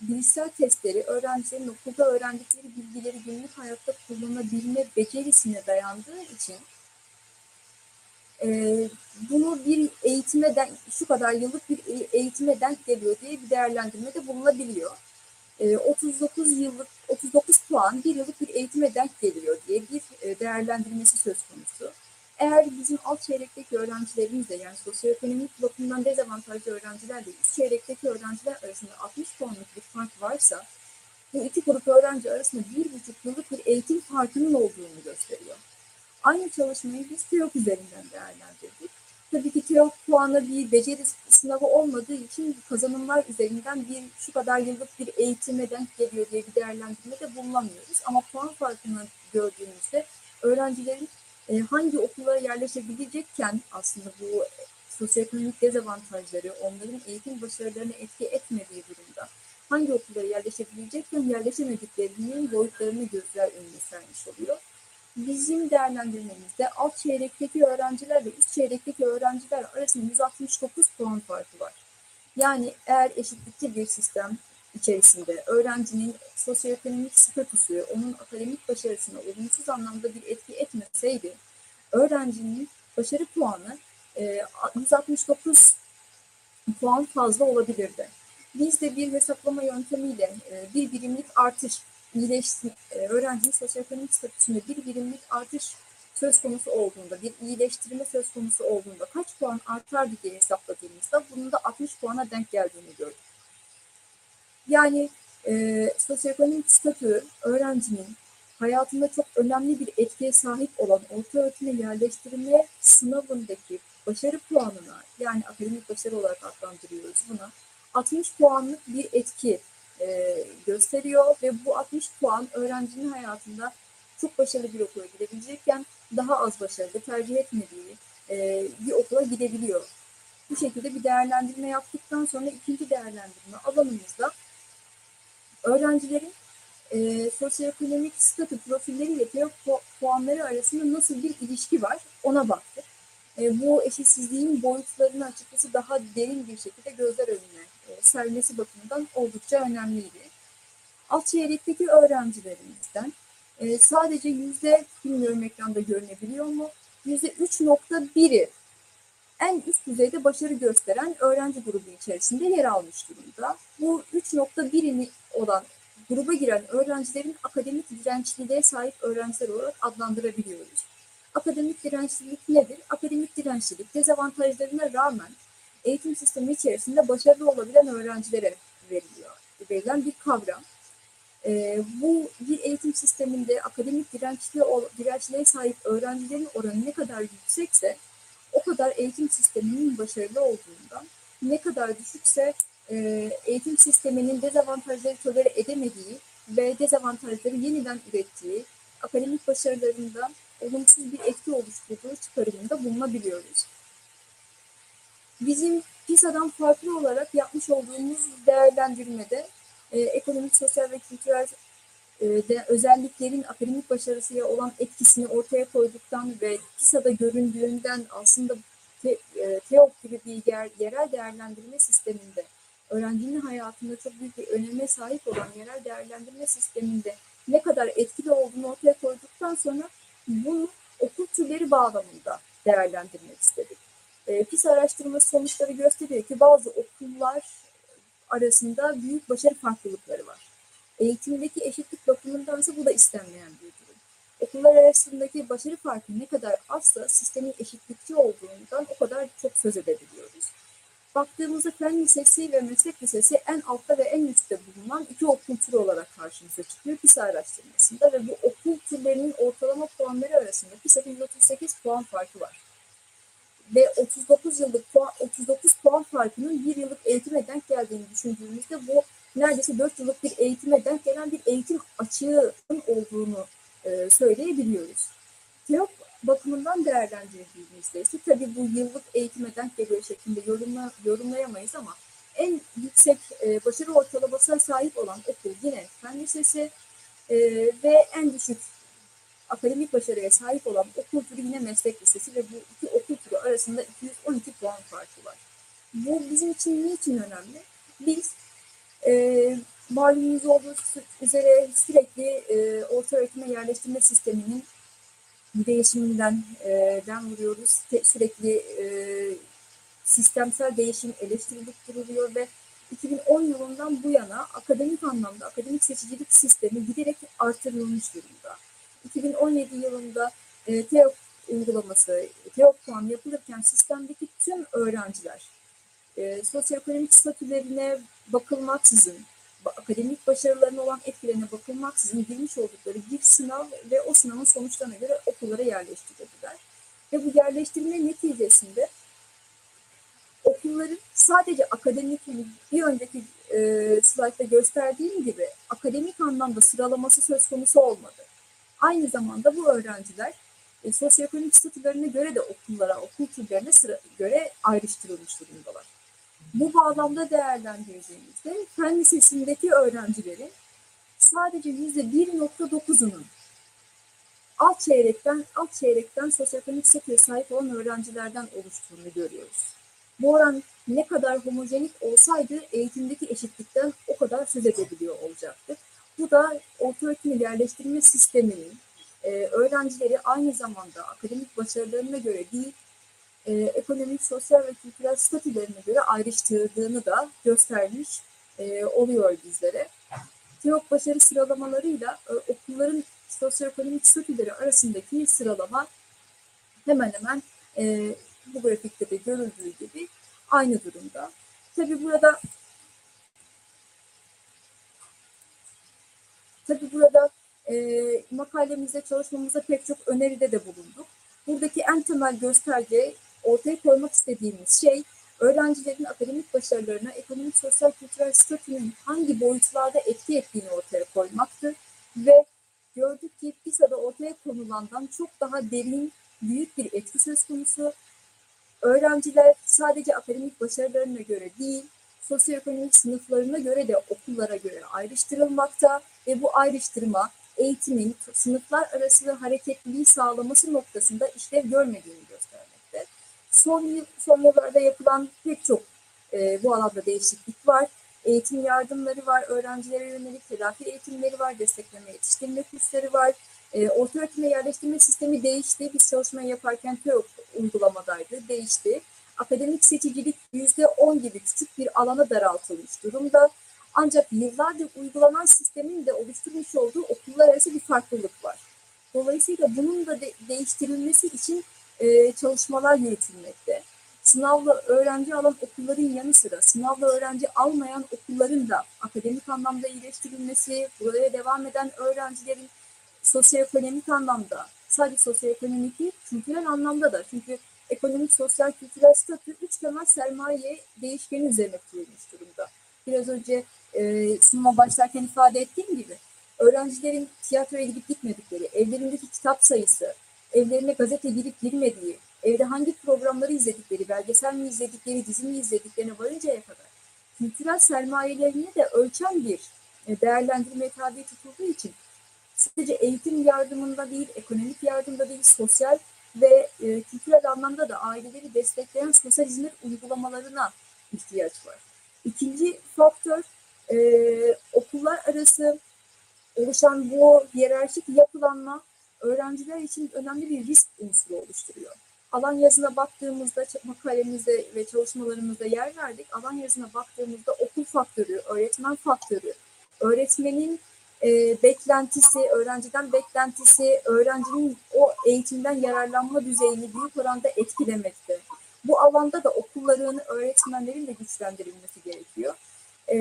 bilişsel testleri öğrencilerin okulda öğrendikleri bilgileri günlük hayatta kullanabilme becerisine dayandığı için e, bunu bir eğitime denk, şu kadar yıllık bir eğitime denk geliyor diye bir değerlendirmede bulunabiliyor. E, 39 yıllık 39 puan bir yıllık bir eğitime denk geliyor diye bir e, değerlendirmesi söz konusu. Eğer bizim alt çeyrekteki öğrencilerimizle yani sosyoekonomik bakımdan dezavantajlı öğrencilerle üst çeyrekteki öğrenciler arasında 60 puanlık bir fark varsa bu iki grup öğrenci arasında bir buçuk yıllık bir eğitim farkının olduğunu gösteriyor. Aynı çalışmayı biz TEOK üzerinden değerlendirdik. Tabii ki TEOK puanı bir beceri sınavı olmadığı için kazanımlar üzerinden bir şu kadar yıllık bir eğitime denk geliyor diye bir değerlendirmede bulunamıyoruz. Ama puan farkını gördüğümüzde öğrencilerin e, hangi okula yerleşebilecekken aslında bu sosyoekonomik dezavantajları onların eğitim başarılarına etki etmediği durumda hangi okullara yerleşebilecekken yerleşemediklerinin boyutlarını gözler önüne sermiş oluyor. Bizim değerlendirmemizde alt çeyrekteki öğrenciler ve üst çeyrekteki öğrenciler arasında 169 puan farkı var. Yani eğer eşitlikçi bir sistem içerisinde öğrencinin sosyoekonomik statüsü onun akademik başarısına olumsuz anlamda bir etki etmeseydi öğrencinin başarı puanı 169 e, puan fazla olabilirdi. Biz de bir hesaplama yöntemiyle e, bir birimlik artış iyileşti, e, öğrencinin sosyoekonomik statüsünde bir birimlik artış söz konusu olduğunda, bir iyileştirme söz konusu olduğunda kaç puan artar diye hesapladığımızda bunun da 60 puana denk geldiğini gördük. Yani e, sosyoekonomik statü öğrencinin hayatında çok önemli bir etkiye sahip olan orta öğretime yerleştirme sınavındaki başarı puanına yani akademik başarı olarak adlandırıyoruz buna 60 puanlık bir etki e, gösteriyor ve bu 60 puan öğrencinin hayatında çok başarılı bir okula gidebilecekken daha az başarılı tercih etmediği e, bir okula gidebiliyor. Bu şekilde bir değerlendirme yaptıktan sonra ikinci değerlendirme alanımızda öğrencilerin e, sosyoekonomik statü profilleri ve TEOK puanları arasında nasıl bir ilişki var ona baktık. E, bu eşitsizliğin boyutlarını açıkçası daha derin bir şekilde gözler önüne e, sermesi bakımından oldukça önemliydi. Alt çeyrekteki öğrencilerimizden e, sadece yüzde, bilmiyorum ekranda görünebiliyor mu, yüzde 3.1'i en üst düzeyde başarı gösteren öğrenci grubu içerisinde yer almış durumda. Bu 3.1'ini olan gruba giren öğrencilerin akademik dirençliliğe sahip öğrenciler olarak adlandırabiliyoruz. Akademik dirençlilik nedir? Akademik dirençlilik dezavantajlarına rağmen eğitim sistemi içerisinde başarılı olabilen öğrencilere veriliyor. Verilen bir kavram. E, bu bir eğitim sisteminde akademik dirençli, dirençliğe sahip öğrencilerin oranı ne kadar yüksekse o kadar eğitim sisteminin başarılı olduğundan ne kadar düşükse e, eğitim sisteminin dezavantajları tolere edemediği ve dezavantajları yeniden ürettiği, akademik başarılarında olumsuz bir etki oluşturduğu çıkarımında bulunabiliyoruz. Bizim PISA'dan farklı olarak yapmış olduğumuz değerlendirmede e, ekonomik, sosyal ve kültürel e, de özelliklerin akademik başarısıya olan etkisini ortaya koyduktan ve PISA'da göründüğünden aslında te, e, TEOK gibi bir yer, yerel değerlendirme sisteminde öğrencinin hayatında çok büyük bir öneme sahip olan yerel değerlendirme sisteminde ne kadar etkili olduğunu ortaya koyduktan sonra bunu okul türleri bağlamında değerlendirmek istedik. E, PISA araştırması sonuçları gösteriyor ki bazı okullar arasında büyük başarı farklılıkları var. Eğitimdeki eşitlik bakımından ise bu da istenmeyen bir durum. Okullar arasındaki başarı farkı ne kadar azsa sistemin eşitlikçi olduğundan o kadar çok söz edebiliyoruz. Baktığımızda fen lisesi ve meslek lisesi en altta ve en üstte bulunan iki okul türü olarak karşımıza çıkıyor PISA araştırmasında ve bu okul türlerinin ortalama puanları arasında PISA'da 138 puan farkı var. Ve 39 yıllık puan, 39 puan farkının bir yıllık eğitime denk geldiğini düşündüğümüzde bu neredeyse 4 yıllık bir eğitime denk gelen bir eğitim açığının olduğunu e, söyleyebiliyoruz. TEOK bakımından değerlendirdiğimizde ise tabii bu yıllık eğitime denk geliyor şeklinde yorumla, yorumlayamayız ama en yüksek e, başarı ortalamasına sahip olan okul yine Fen Lisesi e, ve en düşük akademik başarıya sahip olan okul türü yine meslek lisesi ve bu iki okul türü arasında 212 puan farkı var. Bu bizim için niçin önemli? Biz e, malumunuz olduğu üzere sürekli e, orta öğretime yerleştirme sisteminin değişiminden e, den vuruyoruz. Te, sürekli e, sistemsel değişim eleştirilip duruluyor ve 2010 yılından bu yana akademik anlamda akademik seçicilik sistemi giderek artırılmış durumda. 2017 yılında e, TEOK uygulaması, TEOK puan yapılırken sistemdeki tüm öğrenciler e, sosyoekonomik statülerine bakılmaksızın, akademik başarılarına olan etkilerine bakılmaksızın girmiş oldukları bir sınav ve o sınavın sonuçlarına göre okullara yerleştirildiler. Ve bu yerleştirme neticesinde okulların sadece akademik, hani bir önceki e, slaytta gösterdiğim gibi akademik anlamda sıralaması söz konusu olmadı. Aynı zamanda bu öğrenciler e, sosyoekonomik statülerine göre de okullara, okul türlerine sıra, göre ayrıştırılmış durumdalar. Bu bağlamda değerlendirdiğimizde fen lisesindeki öğrencilerin sadece yüzde 1.9'unun alt çeyrekten alt çeyrekten sosyoekonomik statüye sahip olan öğrencilerden oluştuğunu görüyoruz. Bu oran ne kadar homojenik olsaydı eğitimdeki eşitlikten o kadar söz edebiliyor olacaktı. Bu da orta öğretim yerleştirme sisteminin e, öğrencileri aynı zamanda akademik başarılarına göre değil, e, ekonomik, sosyal ve kültürel statülerine göre ayrıştırdığını da göstermiş e, oluyor bizlere. TEOK başarı sıralamalarıyla e, okulların sosyoekonomik statüleri arasındaki sıralama hemen hemen e, bu grafikte de görüldüğü gibi aynı durumda. Tabi burada tabi burada e, makalemizde çalışmamızda pek çok öneride de bulunduk. Buradaki en temel gösterge ortaya koymak istediğimiz şey öğrencilerin akademik başarılarına ekonomik, sosyal, kültürel statünün hangi boyutlarda etki ettiğini ortaya koymaktır. Ve gördük ki PISA'da ortaya konulandan çok daha derin, büyük bir etki söz konusu. Öğrenciler sadece akademik başarılarına göre değil, sosyoekonomik sınıflarına göre de okullara göre ayrıştırılmakta ve bu ayrıştırma eğitimin sınıflar arası hareketliliği sağlaması noktasında işlev görmediğini göstermekte. Son, son yıllarda yapılan pek çok e, bu alanda değişiklik var. Eğitim yardımları var, öğrencilere yönelik telafi eğitimleri var, destekleme yetiştirme kursları var. E, orta öğretime yerleştirme sistemi değişti. Biz çalışmayı yaparken TEOK uygulamadaydı, değişti. Akademik seçicilik %10 gibi küçük bir alana daraltılmış durumda. Ancak yıllardır uygulanan sistemin de oluşturmuş olduğu okullar arası bir farklılık var. Dolayısıyla bunun da de değiştirilmesi için e, çalışmalar yürütülmekte. Sınavla öğrenci alan okulların yanı sıra sınavla öğrenci almayan okulların da akademik anlamda iyileştirilmesi, buraya devam eden öğrencilerin sosyoekonomik anlamda, sadece sosyoekonomik değil, kültürel anlamda da. Çünkü ekonomik, sosyal, kültürel statü üç temel sermaye değişkeni üzerine kurulmuş durumda. Biraz önce e, sunuma başlarken ifade ettiğim gibi öğrencilerin tiyatroya gidip gitmedikleri, evlerindeki kitap sayısı, evlerine gazete girip girmediği, evde hangi programları izledikleri, belgesel mi izledikleri, dizi mi izlediklerine varıncaya kadar kültürel sermayelerini de ölçen bir e, değerlendirme tabi tutulduğu için sadece eğitim yardımında değil, ekonomik yardımda değil, sosyal ve e, kültürel anlamda da aileleri destekleyen sosyal hizmet uygulamalarına ihtiyaç var. İkinci faktör e, okullar arası oluşan bu hiyerarşik yapılanma öğrenciler için önemli bir risk unsuru oluşturuyor. Alan yazına baktığımızda makalemizde ve çalışmalarımızda yer verdik. Alan yazına baktığımızda okul faktörü, öğretmen faktörü, öğretmenin e, beklentisi, öğrenciden beklentisi, öğrencinin o eğitimden yararlanma düzeyini büyük oranda etkilemekte. Bu alanda da okulların, öğretmenlerin de güçlendirilmesi gerekiyor. E,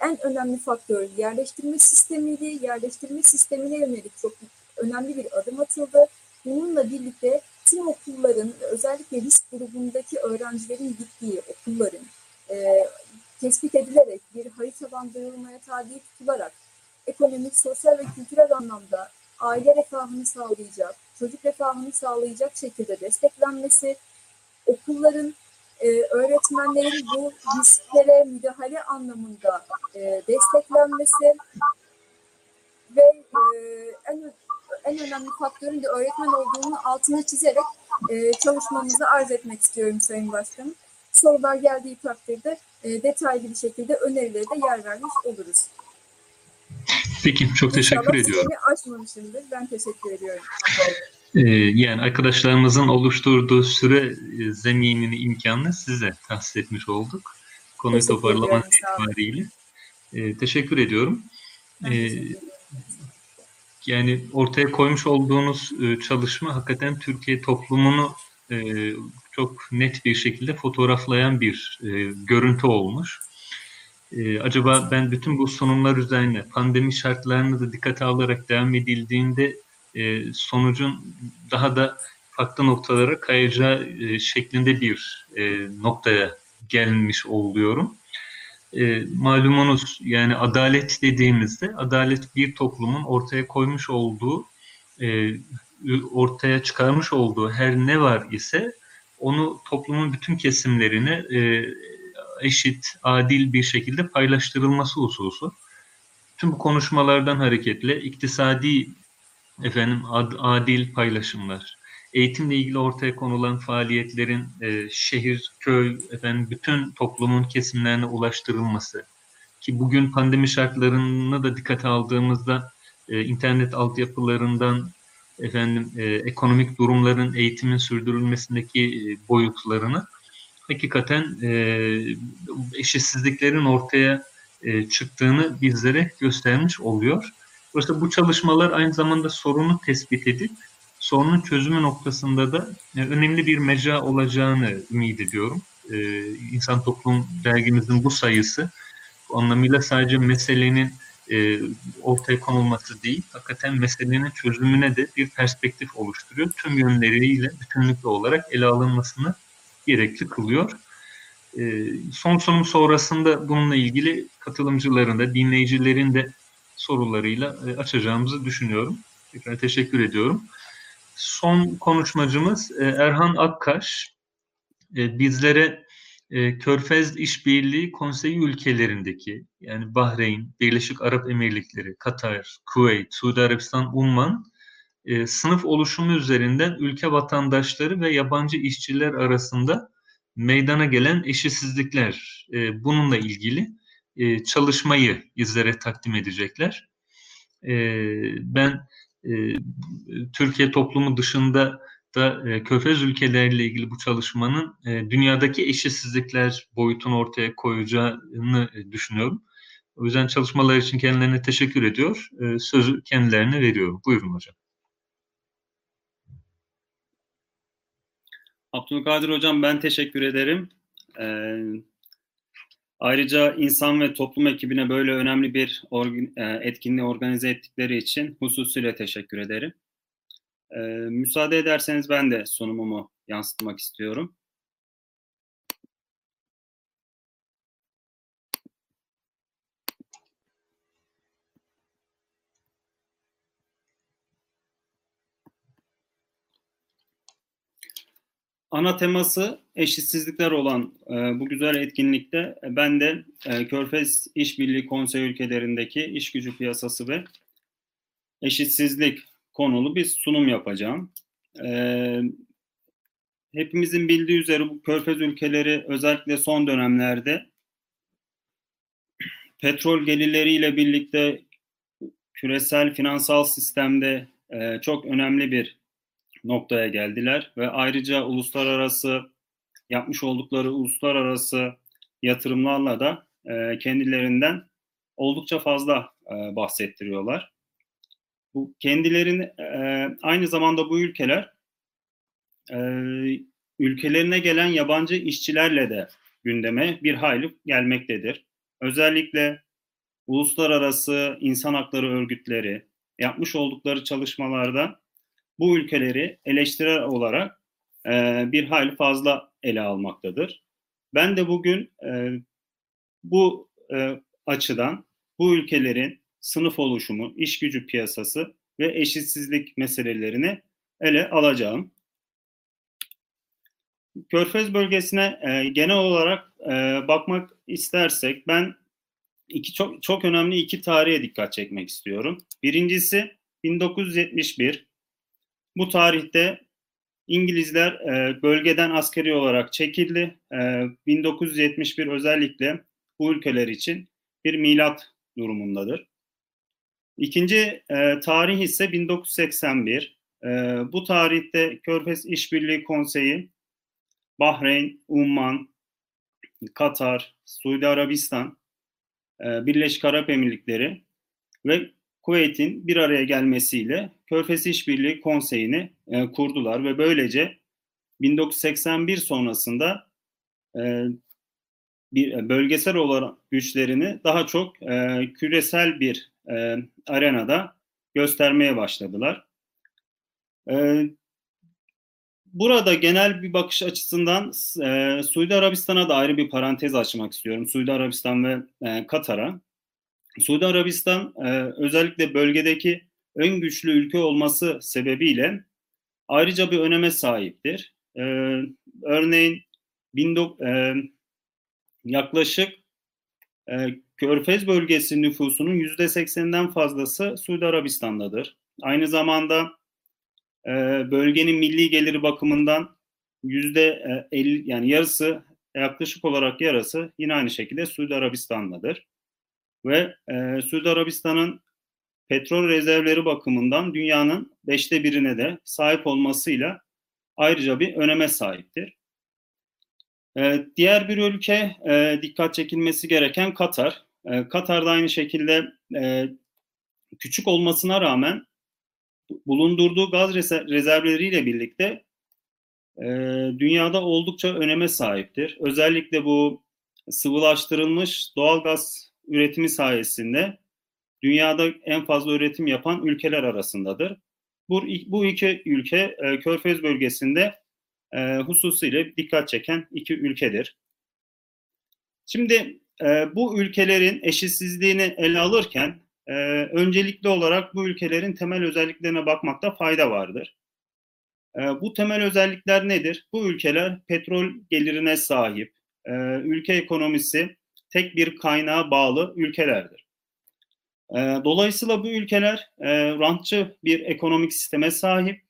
en önemli faktör yerleştirme sistemiydi. Yerleştirme sistemine yönelik çok önemli bir adım atıldı. Bununla birlikte tüm okulların, özellikle risk grubundaki öğrencilerin gittiği okulların e, tespit edilerek bir haritalandırılmaya tabi tutularak ekonomik, sosyal ve kültürel anlamda aile refahını sağlayacak, çocuk refahını sağlayacak şekilde desteklenmesi, okulların, e, öğretmenlerin bu risklere müdahale anlamında e, desteklenmesi ve e, en, en önemli faktörün de öğretmen olduğunu altını çizerek e, çalışmamızı arz etmek istiyorum Sayın Başkanım. Sorular geldiği takdirde e, detaylı bir şekilde önerilere de yer vermiş oluruz. Peki çok teşekkür İnşallah ediyorum. süremi aşmamışımdır. Ben teşekkür ediyorum. Ee, yani arkadaşlarımızın oluşturduğu süre e, zeminini, imkanını size tahsis etmiş olduk. Konuyu olun. itibariyle. Ee, teşekkür ediyorum. Ben Ee, teşekkür ediyorum. Yani ortaya koymuş olduğunuz e, çalışma hakikaten Türkiye toplumunu e, çok net bir şekilde fotoğraflayan bir e, görüntü olmuş. Acaba ben bütün bu sunumlar üzerine pandemi şartlarını da dikkate alarak devam edildiğinde sonucun daha da farklı noktalara kayacağı şeklinde bir noktaya gelmiş oluyorum. E, malumunuz yani adalet dediğimizde adalet bir toplumun ortaya koymuş olduğu e, ortaya çıkarmış olduğu her ne var ise onu toplumun bütün kesimlerine e, eşit, adil bir şekilde paylaştırılması hususu. Tüm bu konuşmalardan hareketle iktisadi efendim ad, adil paylaşımlar, eğitimle ilgili ortaya konulan faaliyetlerin e, şehir, köy, efendim bütün toplumun kesimlerine ulaştırılması ki bugün pandemi şartlarını da dikkate aldığımızda e, internet altyapılarından efendim e, ekonomik durumların eğitimin sürdürülmesindeki e, boyutlarını hakikaten e, eşitsizliklerin ortaya e, çıktığını bizlere göstermiş oluyor. Dolayısıyla bu çalışmalar aynı zamanda sorunu tespit edip sorunun çözümü noktasında da e, önemli bir mecra olacağını ümit ediyorum. E, İnsan Toplum dergimizin bu sayısı bu anlamıyla sadece meselenin e, ortaya konulması değil, hakikaten meselenin çözümüne de bir perspektif oluşturuyor. Tüm yönleriyle bütünlüklü olarak ele alınmasını gerekli kılıyor. Son sunum sonrasında bununla ilgili katılımcıların da dinleyicilerin de sorularıyla açacağımızı düşünüyorum. Tekrar teşekkür ediyorum. Son konuşmacımız e, Erhan Akkaş. E, bizlere e, Körfez İşbirliği Konseyi ülkelerindeki yani Bahreyn, Birleşik Arap Emirlikleri, Katar, Kuveyt, Suudi Arabistan, Umman sınıf oluşumu üzerinden ülke vatandaşları ve yabancı işçiler arasında meydana gelen eşitsizlikler bununla ilgili çalışmayı bizlere takdim edecekler. E, ben Türkiye toplumu dışında da e, Körfez ülkeleriyle ilgili bu çalışmanın e, dünyadaki eşitsizlikler boyutunu ortaya koyacağını e, düşünüyorum. O yüzden çalışmalar için kendilerine teşekkür ediyor. E, sözü kendilerine veriyorum. Buyurun hocam. Abdülkadir Hocam ben teşekkür ederim. Ee, ayrıca insan ve toplum ekibine böyle önemli bir organ, etkinliği organize ettikleri için hususiyle teşekkür ederim. Ee, müsaade ederseniz ben de sunumumu yansıtmak istiyorum. Ana teması eşitsizlikler olan e, bu güzel etkinlikte ben de e, Körfez İşbirliği Konsey ülkelerindeki iş gücü piyasası ve eşitsizlik konulu bir sunum yapacağım. E, hepimizin bildiği üzere bu Körfez ülkeleri özellikle son dönemlerde petrol gelirleriyle birlikte küresel finansal sistemde e, çok önemli bir noktaya geldiler ve ayrıca uluslararası yapmış oldukları uluslararası yatırımlarla da e, kendilerinden oldukça fazla e, bahsettiriyorlar. Bu kendilerini e, aynı zamanda bu ülkeler e, ülkelerine gelen yabancı işçilerle de gündeme bir hayli gelmektedir. Özellikle uluslararası insan hakları örgütleri yapmış oldukları çalışmalarda bu ülkeleri eleştirel olarak e, bir hayli fazla ele almaktadır. Ben de bugün e, bu e, açıdan bu ülkelerin sınıf oluşumu, iş gücü piyasası ve eşitsizlik meselelerini ele alacağım. Körfez bölgesine e, genel olarak e, bakmak istersek ben iki çok çok önemli iki tarihe dikkat çekmek istiyorum. Birincisi 1971 bu tarihte İngilizler e, bölgeden askeri olarak çekildi. E, 1971 özellikle bu ülkeler için bir milat durumundadır. İkinci e, tarih ise 1981. E, bu tarihte Körfez İşbirliği Konseyi, Bahreyn, Umman, Katar, Suudi Arabistan, e, Birleşik Arap Emirlikleri ve Kuveyt'in bir araya gelmesiyle Körfez İşbirliği Konseyi'ni e, kurdular ve böylece 1981 sonrasında e, bir e, bölgesel olarak güçlerini daha çok e, küresel bir e, arenada göstermeye başladılar. E, burada genel bir bakış açısından e, Suudi Arabistan'a da ayrı bir parantez açmak istiyorum. Suudi Arabistan ve e, Katar'a. Suudi Arabistan e, özellikle bölgedeki en güçlü ülke olması sebebiyle ayrıca bir öneme sahiptir. E, örneğin 19, e, yaklaşık e, Körfez bölgesi nüfusunun yüzde sekseninden fazlası Suudi Arabistan'dadır. Aynı zamanda e, bölgenin milli geliri bakımından yüzde elli yani yarısı yaklaşık olarak yarısı yine aynı şekilde Suudi Arabistan'dadır. Ve e, Suudi Arabistan'ın petrol rezervleri bakımından dünyanın beşte birine de sahip olmasıyla ayrıca bir öneme sahiptir. E, diğer bir ülke e, dikkat çekilmesi gereken Katar. E, Katar da aynı şekilde e, küçük olmasına rağmen bulundurduğu gaz rezervleriyle birlikte e, dünyada oldukça öneme sahiptir. Özellikle bu sıvılaştırılmış doğal gaz üretimi sayesinde dünyada en fazla üretim yapan ülkeler arasındadır. Bu, bu iki ülke e, Körfez bölgesinde e, hususuyla dikkat çeken iki ülkedir. Şimdi e, bu ülkelerin eşitsizliğini ele alırken e, öncelikli olarak bu ülkelerin temel özelliklerine bakmakta fayda vardır. E, bu temel özellikler nedir? Bu ülkeler petrol gelirine sahip, e, ülke ekonomisi tek bir kaynağa bağlı ülkelerdir. E, dolayısıyla bu ülkeler e, rantçı bir ekonomik sisteme sahip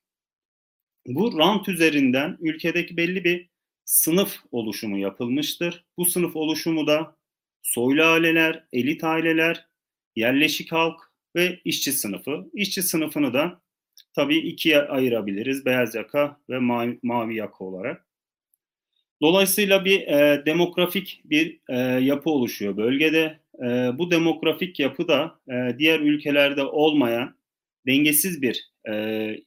bu rant üzerinden ülkedeki belli bir sınıf oluşumu yapılmıştır. Bu sınıf oluşumu da soylu aileler, elit aileler, yerleşik halk ve işçi sınıfı. İşçi sınıfını da tabii ikiye ayırabiliriz. Beyaz yaka ve mavi yaka olarak. Dolayısıyla bir e, demografik bir e, yapı oluşuyor bölgede. E, bu demografik yapı da e, diğer ülkelerde olmayan dengesiz bir e,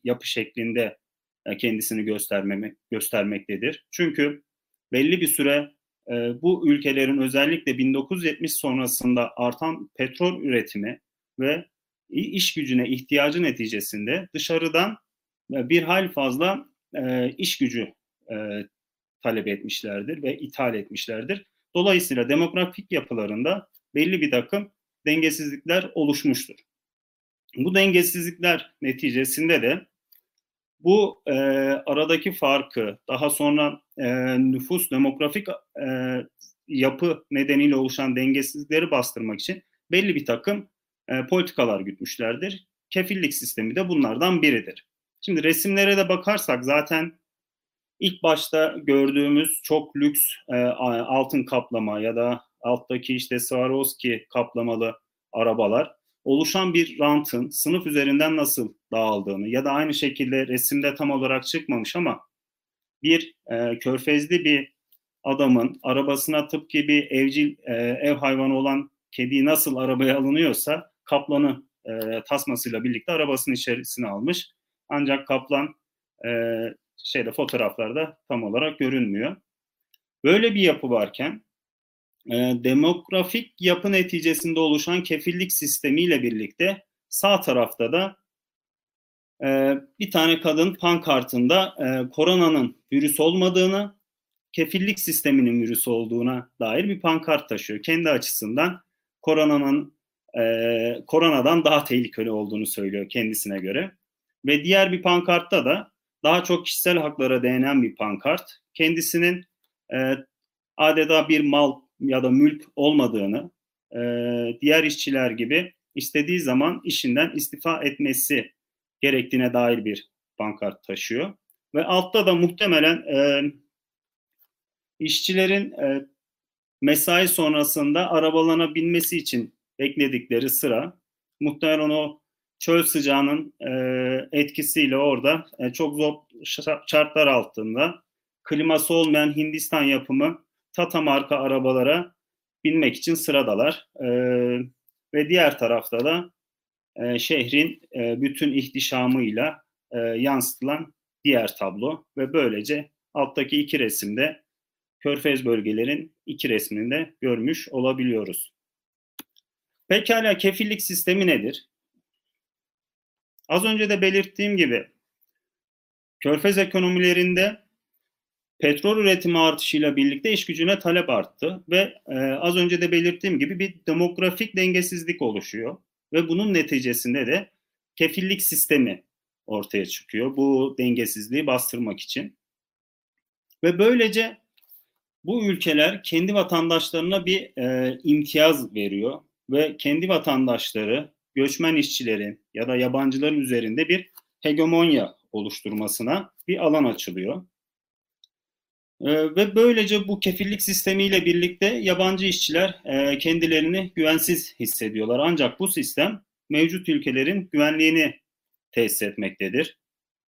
yapı şeklinde e, kendisini göstermeme, göstermektedir. Çünkü belli bir süre e, bu ülkelerin özellikle 1970 sonrasında artan petrol üretimi ve iş gücüne ihtiyacı neticesinde dışarıdan e, bir hal fazla e, iş gücü e, talep etmişlerdir ve ithal etmişlerdir. Dolayısıyla demografik yapılarında belli bir takım dengesizlikler oluşmuştur. Bu dengesizlikler neticesinde de bu e, aradaki farkı daha sonra e, nüfus demografik e, yapı nedeniyle oluşan dengesizlikleri bastırmak için belli bir takım e, politikalar gütmüşlerdir. Kefillik sistemi de bunlardan biridir. Şimdi resimlere de bakarsak zaten ilk başta gördüğümüz çok lüks e, altın kaplama ya da alttaki işte Swarovski kaplamalı arabalar oluşan bir rantın sınıf üzerinden nasıl dağıldığını ya da aynı şekilde resimde tam olarak çıkmamış ama bir e, körfezli bir adamın arabasına tıpkı bir evcil e, ev hayvanı olan kedi nasıl arabaya alınıyorsa kaplanı e, tasmasıyla birlikte arabasının içerisine almış. Ancak kaplan e, şeyde fotoğraflarda tam olarak görünmüyor. Böyle bir yapı varken e, demografik yapı neticesinde oluşan kefillik sistemiyle birlikte sağ tarafta da e, bir tane kadın pankartında e, koronanın virüs olmadığını, kefillik sisteminin virüs olduğuna dair bir pankart taşıyor. Kendi açısından koronanın e, koronadan daha tehlikeli olduğunu söylüyor kendisine göre. Ve diğer bir pankartta da daha çok kişisel haklara değinen bir pankart. Kendisinin e, adeta bir mal ya da mülk olmadığını, e, diğer işçiler gibi istediği zaman işinden istifa etmesi gerektiğine dair bir pankart taşıyor. Ve altta da muhtemelen e, işçilerin e, mesai sonrasında arabalarına binmesi için bekledikleri sıra muhtemelen o çöl sıcağının e, etkisiyle orada e, çok zor şartlar altında kliması olmayan Hindistan yapımı Tata marka arabalara binmek için sıradalar. E, ve diğer tarafta da e, şehrin e, bütün ihtişamıyla e, yansıtılan diğer tablo ve böylece alttaki iki resimde Körfez bölgelerin iki resmini de görmüş olabiliyoruz. Pekala kefillik sistemi nedir? Az önce de belirttiğim gibi Körfez ekonomilerinde petrol üretimi artışıyla birlikte iş gücüne talep arttı ve e, az önce de belirttiğim gibi bir demografik dengesizlik oluşuyor ve bunun neticesinde de kefillik sistemi ortaya çıkıyor bu dengesizliği bastırmak için. Ve böylece bu ülkeler kendi vatandaşlarına bir e, imtiyaz veriyor ve kendi vatandaşları göçmen işçilerin ya da yabancıların üzerinde bir hegemonya oluşturmasına bir alan açılıyor. E, ve böylece bu kefillik sistemiyle birlikte yabancı işçiler e, kendilerini güvensiz hissediyorlar. Ancak bu sistem mevcut ülkelerin güvenliğini tesis etmektedir.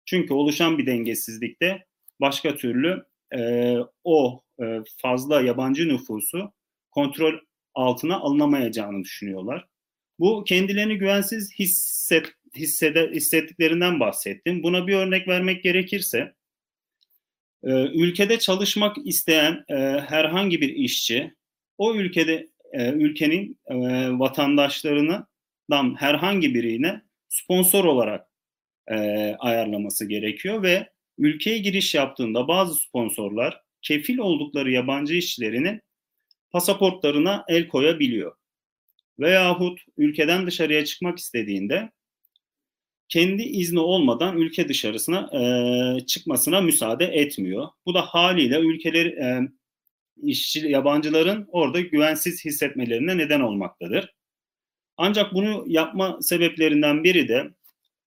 Çünkü oluşan bir dengesizlikte başka türlü e, o e, fazla yabancı nüfusu kontrol altına alınamayacağını düşünüyorlar. Bu kendilerini güvensiz hisset, hissede, hissettiklerinden bahsettim. Buna bir örnek vermek gerekirse, e, ülkede çalışmak isteyen e, herhangi bir işçi, o ülkede e, ülkenin vatandaşlarından herhangi birine sponsor olarak ayarlaması gerekiyor ve ülkeye giriş yaptığında bazı sponsorlar kefil oldukları yabancı işçilerinin pasaportlarına el koyabiliyor. Veyahut ülkeden dışarıya çıkmak istediğinde kendi izni olmadan ülke dışarısına e, çıkmasına müsaade etmiyor. Bu da haliyle ülkeleri e, işçi yabancıların orada güvensiz hissetmelerine neden olmaktadır. Ancak bunu yapma sebeplerinden biri de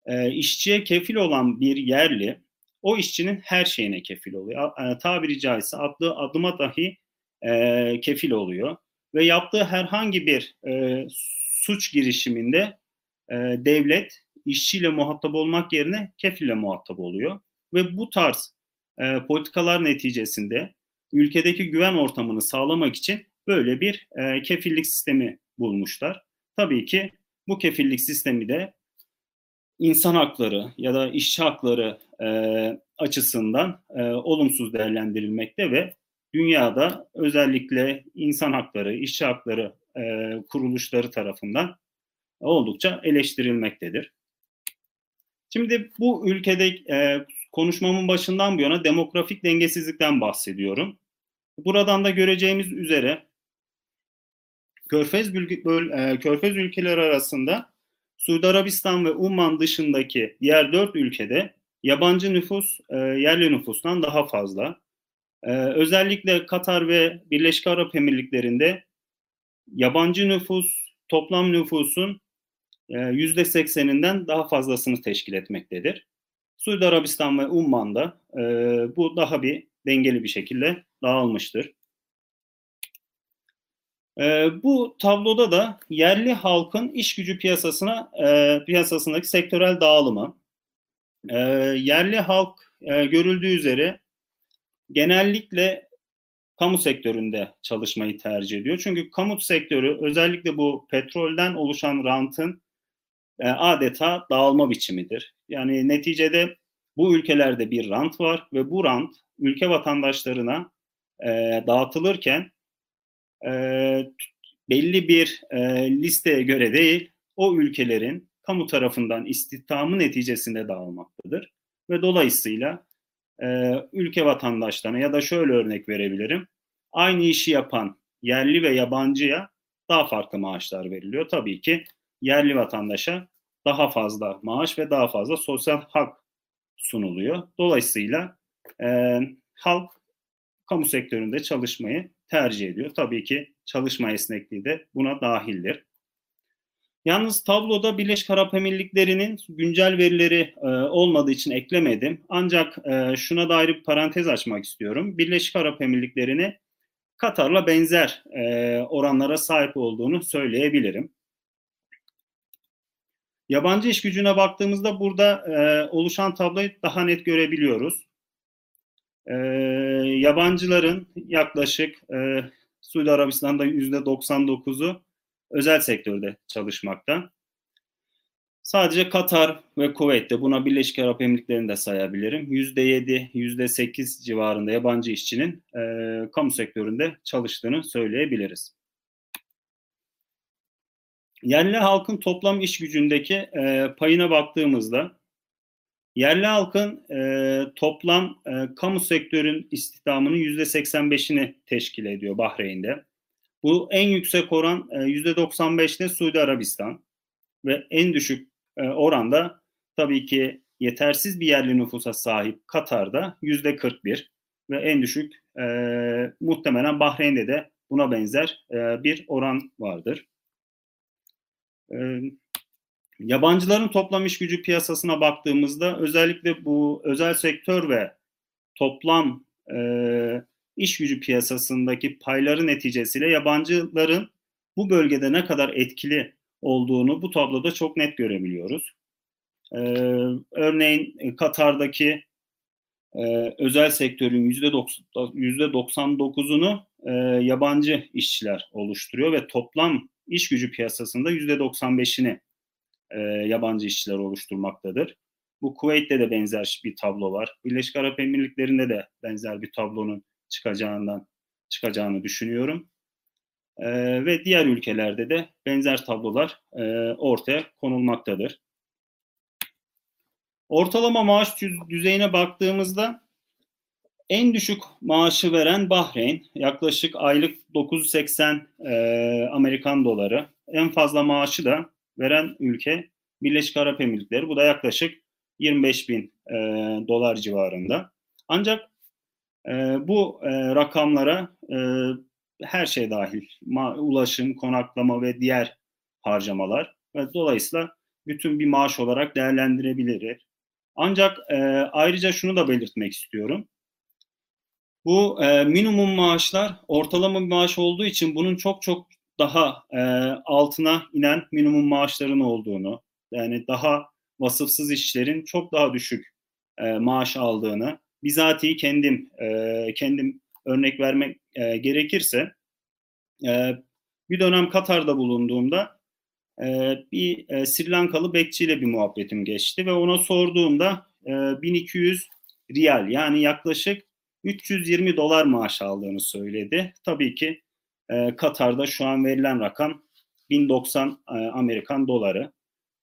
e, işçiye kefil olan bir yerli o işçinin her şeyine kefil oluyor. E, tabiri caizse attığı adıma dahi e, kefil oluyor. Ve yaptığı herhangi bir e, suç girişiminde e, devlet işçiyle muhatap olmak yerine kefille muhatap oluyor. Ve bu tarz e, politikalar neticesinde ülkedeki güven ortamını sağlamak için böyle bir e, kefillik sistemi bulmuşlar. Tabii ki bu kefillik sistemi de insan hakları ya da işçi hakları e, açısından e, olumsuz değerlendirilmekte ve dünyada özellikle insan hakları, işçi hakları e, kuruluşları tarafından oldukça eleştirilmektedir. Şimdi bu ülkede e, konuşmamın başından bu yana demografik dengesizlikten bahsediyorum. Buradan da göreceğimiz üzere Körfez, bölge, böl, e, Körfez ülkeleri arasında Suudi Arabistan ve Umman dışındaki diğer dört ülkede yabancı nüfus e, yerli nüfustan daha fazla. E, özellikle Katar ve Birleşik Arap Emirlikleri'nde yabancı nüfus toplam nüfusun yüzde sekseninden daha fazlasını teşkil etmektedir. Suudi Arabistan ve Umman'da e, bu daha bir dengeli bir şekilde dağılmıştır. E, bu tabloda da yerli halkın iş gücü piyasasına e, piyasasındaki sektörel dağılımı. E, yerli halk e, görüldüğü üzere genellikle kamu sektöründe çalışmayı tercih ediyor. Çünkü kamu sektörü özellikle bu petrolden oluşan rantın e, adeta dağılma biçimidir. Yani neticede bu ülkelerde bir rant var ve bu rant ülke vatandaşlarına e, dağıtılırken e, belli bir e, listeye göre değil, o ülkelerin kamu tarafından istihdamı neticesinde dağılmaktadır. Ve dolayısıyla e, ülke vatandaşlarına ya da şöyle örnek verebilirim. Aynı işi yapan yerli ve yabancıya daha farklı maaşlar veriliyor. Tabii ki yerli vatandaşa daha fazla maaş ve daha fazla sosyal hak sunuluyor. Dolayısıyla e, halk kamu sektöründe çalışmayı tercih ediyor. Tabii ki çalışma esnekliği de buna dahildir. Yalnız tabloda Birleşik Arap Emirlikleri'nin güncel verileri e, olmadığı için eklemedim. Ancak e, şuna dair bir parantez açmak istiyorum. Birleşik Arap Emirlikleri'ne Katar'la benzer e, oranlara sahip olduğunu söyleyebilirim. Yabancı iş gücüne baktığımızda burada e, oluşan tabloyu daha net görebiliyoruz. E, yabancıların yaklaşık e, Suudi Arabistan'da %99'u özel sektörde çalışmakta. Sadece Katar ve Kuveyt'te buna Birleşik Arap Emirlikleri'ni de sayabilirim. %7, %8 civarında yabancı işçinin e, kamu sektöründe çalıştığını söyleyebiliriz. Yerli halkın toplam iş gücündeki e, payına baktığımızda yerli halkın e, toplam e, kamu sektörün istihdamının %85'ini teşkil ediyor Bahreyn'de. Bu en yüksek oran e, %95'te Suudi Arabistan ve en düşük e, oranda tabii ki yetersiz bir yerli nüfusa sahip Katar'da %41 ve en düşük e, muhtemelen Bahreyn'de de buna benzer e, bir oran vardır. E, yabancıların toplam iş gücü piyasasına baktığımızda özellikle bu özel sektör ve toplam e, iş gücü piyasasındaki payları neticesiyle yabancıların bu bölgede ne kadar etkili olduğunu bu tabloda çok net görebiliyoruz. Ee, örneğin Katar'daki e, özel sektörün %99'unu e, yabancı işçiler oluşturuyor ve toplam iş gücü piyasasında %95'ini e, yabancı işçiler oluşturmaktadır. Bu Kuveyt'te de benzer bir tablo var. Birleşik Arap Emirlikleri'nde de benzer bir tablonun çıkacağından çıkacağını düşünüyorum. E, ve diğer ülkelerde de benzer tablolar e, ortaya konulmaktadır. Ortalama maaş düzeyine baktığımızda en düşük maaşı veren Bahreyn yaklaşık aylık 980 e, Amerikan doları. En fazla maaşı da veren ülke Birleşik Arap Emirlikleri. Bu da yaklaşık 25 bin e, dolar civarında. Ancak e, bu e, rakamlara e, her şey dahil, ma- ulaşım, konaklama ve diğer harcamalar ve dolayısıyla bütün bir maaş olarak değerlendirebilir. Ancak e, ayrıca şunu da belirtmek istiyorum. Bu e, minimum maaşlar ortalama bir maaş olduğu için bunun çok çok daha e, altına inen minimum maaşların olduğunu, yani daha vasıfsız işlerin çok daha düşük e, maaş aldığını bizatihi kendim e, kendim örnek vermek e, gerekirse e, bir dönem Katar'da bulunduğumda e, bir e, Sri Lankalı bekçiyle bir muhabbetim geçti ve ona sorduğumda e, 1200 riyal yani yaklaşık 320 dolar maaş aldığını söyledi. Tabii ki e, Katar'da şu an verilen rakam 1090 e, Amerikan doları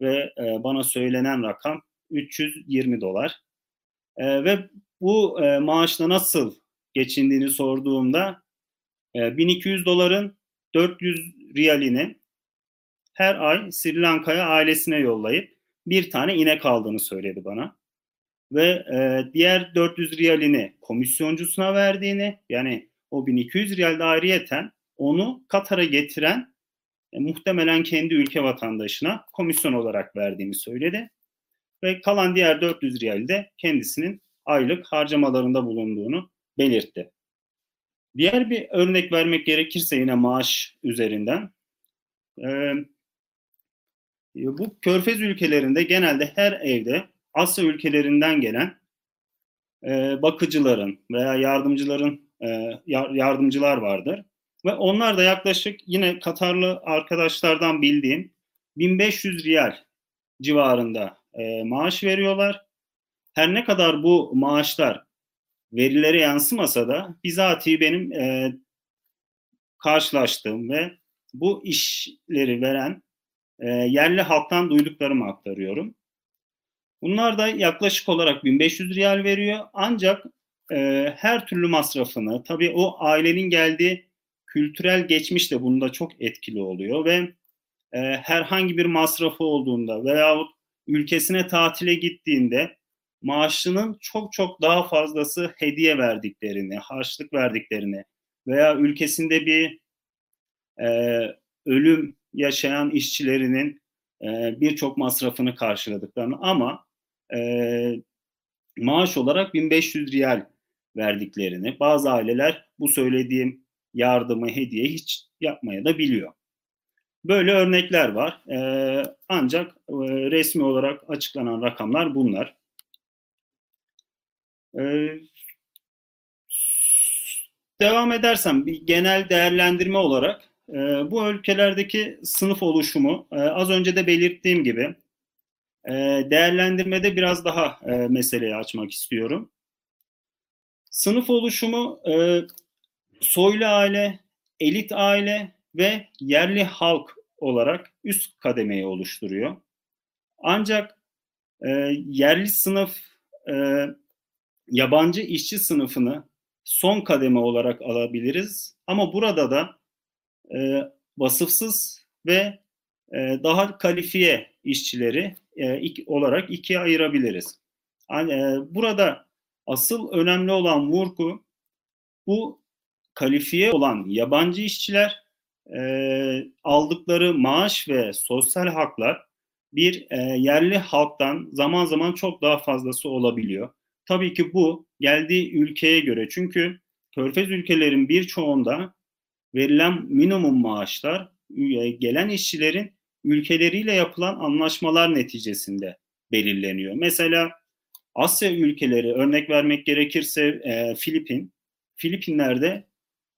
ve e, bana söylenen rakam 320 dolar. E, ve bu e, maaşla nasıl geçindiğini sorduğumda e, 1200 doların 400 riyalini her ay Sri Lanka'ya ailesine yollayıp bir tane inek aldığını söyledi bana. Ve e, diğer 400 riyalini komisyoncusuna verdiğini yani o 1200 riyal ayrıyeten onu Katar'a getiren e, muhtemelen kendi ülke vatandaşına komisyon olarak verdiğini söyledi. Ve kalan diğer 400 riyal de kendisinin aylık harcamalarında bulunduğunu belirtti. Diğer bir örnek vermek gerekirse yine maaş üzerinden. E, bu körfez ülkelerinde genelde her evde Asya ülkelerinden gelen e, bakıcıların veya yardımcıların e, yardımcılar vardır. Ve onlar da yaklaşık yine Katarlı arkadaşlardan bildiğim 1500 riyal civarında e, maaş veriyorlar. Her ne kadar bu maaşlar verilere yansımasa da bizatihi benim e, karşılaştığım ve bu işleri veren e, yerli halktan duyduklarımı aktarıyorum. Bunlar da yaklaşık olarak 1500 riyal veriyor. Ancak e, her türlü masrafını, tabii o ailenin geldiği kültürel geçmiş de bunda çok etkili oluyor ve e, herhangi bir masrafı olduğunda veyahut ülkesine tatile gittiğinde maaşının çok çok daha fazlası hediye verdiklerini, harçlık verdiklerini veya ülkesinde bir e, ölüm yaşayan işçilerinin e, birçok masrafını karşıladıklarını ama e, maaş olarak 1500 riyal verdiklerini, bazı aileler bu söylediğim yardımı, hediye hiç yapmaya da biliyor. Böyle örnekler var. E, ancak e, resmi olarak açıklanan rakamlar bunlar. E, devam edersem bir genel değerlendirme olarak e, bu ülkelerdeki sınıf oluşumu e, az önce de belirttiğim gibi e, değerlendirmede biraz daha e, meseleyi açmak istiyorum. Sınıf oluşumu e, soylu aile, elit aile ve yerli halk olarak üst kademeyi oluşturuyor. Ancak e, yerli sınıf e, yabancı işçi sınıfını son kademe olarak alabiliriz. Ama burada da e, vasıfsız ve e, daha kalifiye işçileri e, iki, olarak ikiye ayırabiliriz. Yani, e, burada asıl önemli olan vurgu bu kalifiye olan yabancı işçiler e, aldıkları maaş ve sosyal haklar bir e, yerli halktan zaman zaman çok daha fazlası olabiliyor. Tabii ki bu geldiği ülkeye göre çünkü Körfez ülkelerin birçoğunda verilen minimum maaşlar e, gelen işçilerin ülkeleriyle yapılan anlaşmalar neticesinde belirleniyor. Mesela Asya ülkeleri örnek vermek gerekirse e, Filipin, Filipinler'de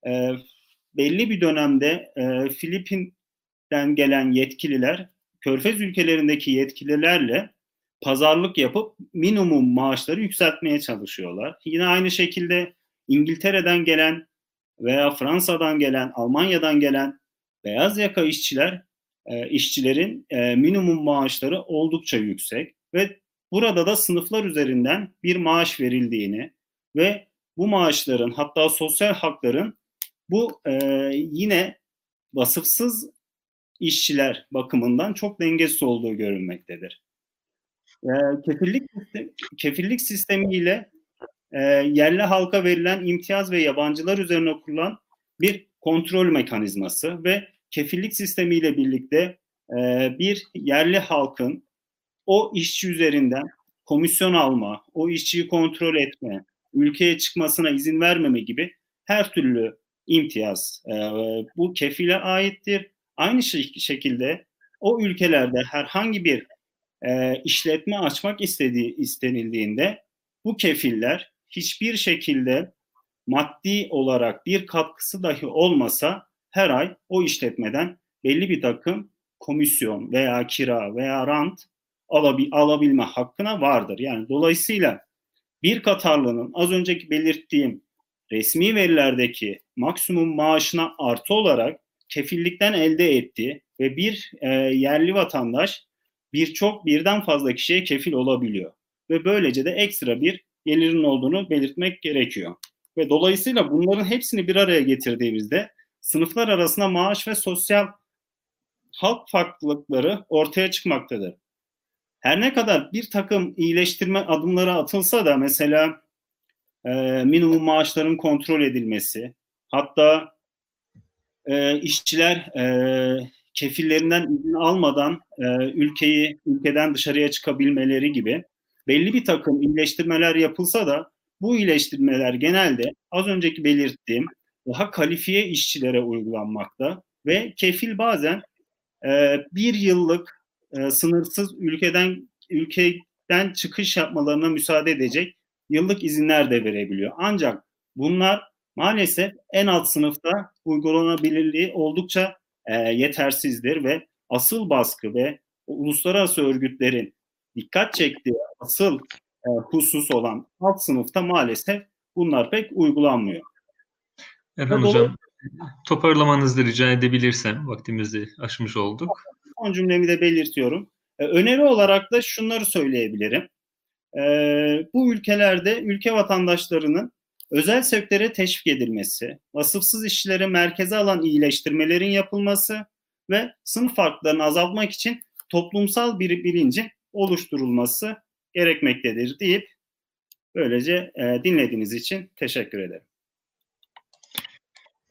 e, belli bir dönemde e, Filipin'den gelen yetkililer Körfez ülkelerindeki yetkililerle pazarlık yapıp minimum maaşları yükseltmeye çalışıyorlar. Yine aynı şekilde İngiltere'den gelen veya Fransa'dan gelen, Almanya'dan gelen beyaz yaka işçiler, e, işçilerin e, minimum maaşları oldukça yüksek ve burada da sınıflar üzerinden bir maaş verildiğini ve bu maaşların hatta sosyal hakların bu e, yine vasıfsız işçiler bakımından çok dengesiz olduğu görülmektedir. E, kefillik kefillik sistemiyle e, yerli halka verilen imtiyaz ve yabancılar üzerine kurulan bir kontrol mekanizması ve kefillik sistemiyle birlikte e, bir yerli halkın o işçi üzerinden komisyon alma, o işçiyi kontrol etme, ülkeye çıkmasına izin vermeme gibi her türlü imtiyaz e, bu kefile aittir. Aynı şekilde o ülkelerde herhangi bir e, işletme açmak istediği istenildiğinde bu kefiller hiçbir şekilde maddi olarak bir katkısı dahi olmasa her ay o işletmeden belli bir takım komisyon veya kira veya rant alabil, alabilme hakkına vardır. Yani dolayısıyla bir Katarlı'nın az önceki belirttiğim resmi verilerdeki maksimum maaşına artı olarak kefillikten elde ettiği ve bir e, yerli vatandaş birçok birden fazla kişiye kefil olabiliyor. Ve böylece de ekstra bir gelirin olduğunu belirtmek gerekiyor. Ve dolayısıyla bunların hepsini bir araya getirdiğimizde sınıflar arasında maaş ve sosyal halk farklılıkları ortaya çıkmaktadır. Her ne kadar bir takım iyileştirme adımları atılsa da mesela e, minimum maaşların kontrol edilmesi, hatta e, işçiler e, kefillerinden izin almadan e, ülkeyi ülkeden dışarıya çıkabilmeleri gibi belli bir takım iyileştirmeler yapılsa da bu iyileştirmeler genelde az önceki belirttiğim daha kalifiye işçilere uygulanmakta ve kefil bazen e, bir yıllık e, sınırsız ülkeden ülkeden çıkış yapmalarına müsaade edecek yıllık izinler de verebiliyor. Ancak bunlar maalesef en alt sınıfta uygulanabilirliği oldukça e, yetersizdir ve asıl baskı ve uluslararası örgütlerin dikkat çektiği asıl e, husus olan alt sınıfta maalesef bunlar pek uygulanmıyor. Efendim hocam toparlamanızı rica edebilirsem vaktimizi aşmış olduk. Son cümlemi de belirtiyorum. E, öneri olarak da şunları söyleyebilirim. E, bu ülkelerde ülke vatandaşlarının özel sektöre teşvik edilmesi, vasıfsız işçileri merkeze alan iyileştirmelerin yapılması ve sınıf farklarını azaltmak için toplumsal bir bilincin oluşturulması gerekmektedir deyip böylece e, dinlediğiniz için teşekkür ederim.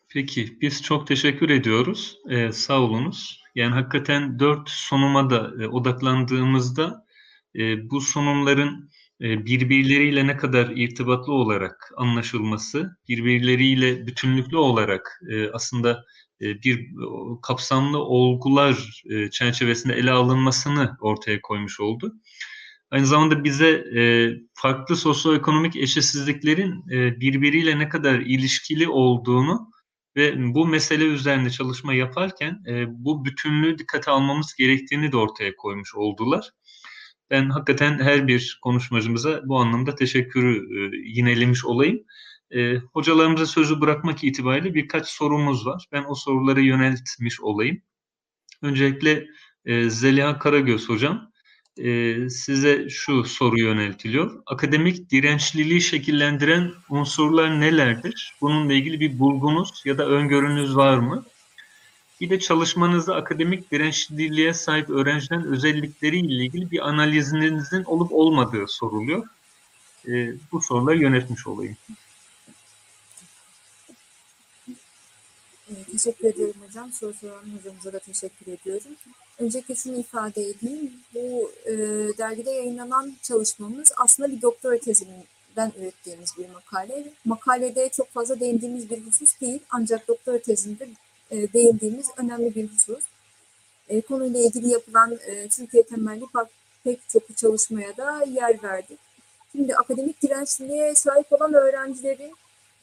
Peki biz çok teşekkür ediyoruz. Ee, sağ olunuz. Yani hakikaten dört sunuma da e, odaklandığımızda e, bu sunumların birbirleriyle ne kadar irtibatlı olarak anlaşılması, birbirleriyle bütünlüklü olarak e, aslında e, bir kapsamlı olgular e, çerçevesinde ele alınmasını ortaya koymuş oldu. Aynı zamanda bize e, farklı sosyoekonomik eşitsizliklerin e, birbiriyle ne kadar ilişkili olduğunu ve bu mesele üzerinde çalışma yaparken e, bu bütünlüğü dikkate almamız gerektiğini de ortaya koymuş oldular. Ben hakikaten her bir konuşmacımıza bu anlamda teşekkürü e, yinelemiş olayım. E, hocalarımıza sözü bırakmak itibariyle birkaç sorumuz var. Ben o soruları yöneltmiş olayım. Öncelikle e, Zeliha Karagöz hocam e, size şu soru yöneltiliyor. Akademik dirençliliği şekillendiren unsurlar nelerdir? Bununla ilgili bir bulgunuz ya da öngörünüz var mı? De çalışmanızda akademik dirençliliğe sahip öğrencilerin özellikleriyle ilgili bir analizinizin olup olmadığı soruluyor. E, bu soruları yönetmiş olayım. Teşekkür ediyorum hocam. Soru soran hocamıza da teşekkür ediyorum. Öncelikle şunu ifade edeyim. Bu e, dergide yayınlanan çalışmamız aslında bir doktora tezinden ürettiğimiz bir makale. Makalede çok fazla değindiğimiz bir husus değil. Ancak doktora tezinde e, değindiğimiz önemli bir husus. E, konuyla ilgili yapılan e, Türkiye temelli pek çok çalışmaya da yer verdik. Şimdi akademik dirençliliğe sahip olan öğrencilerin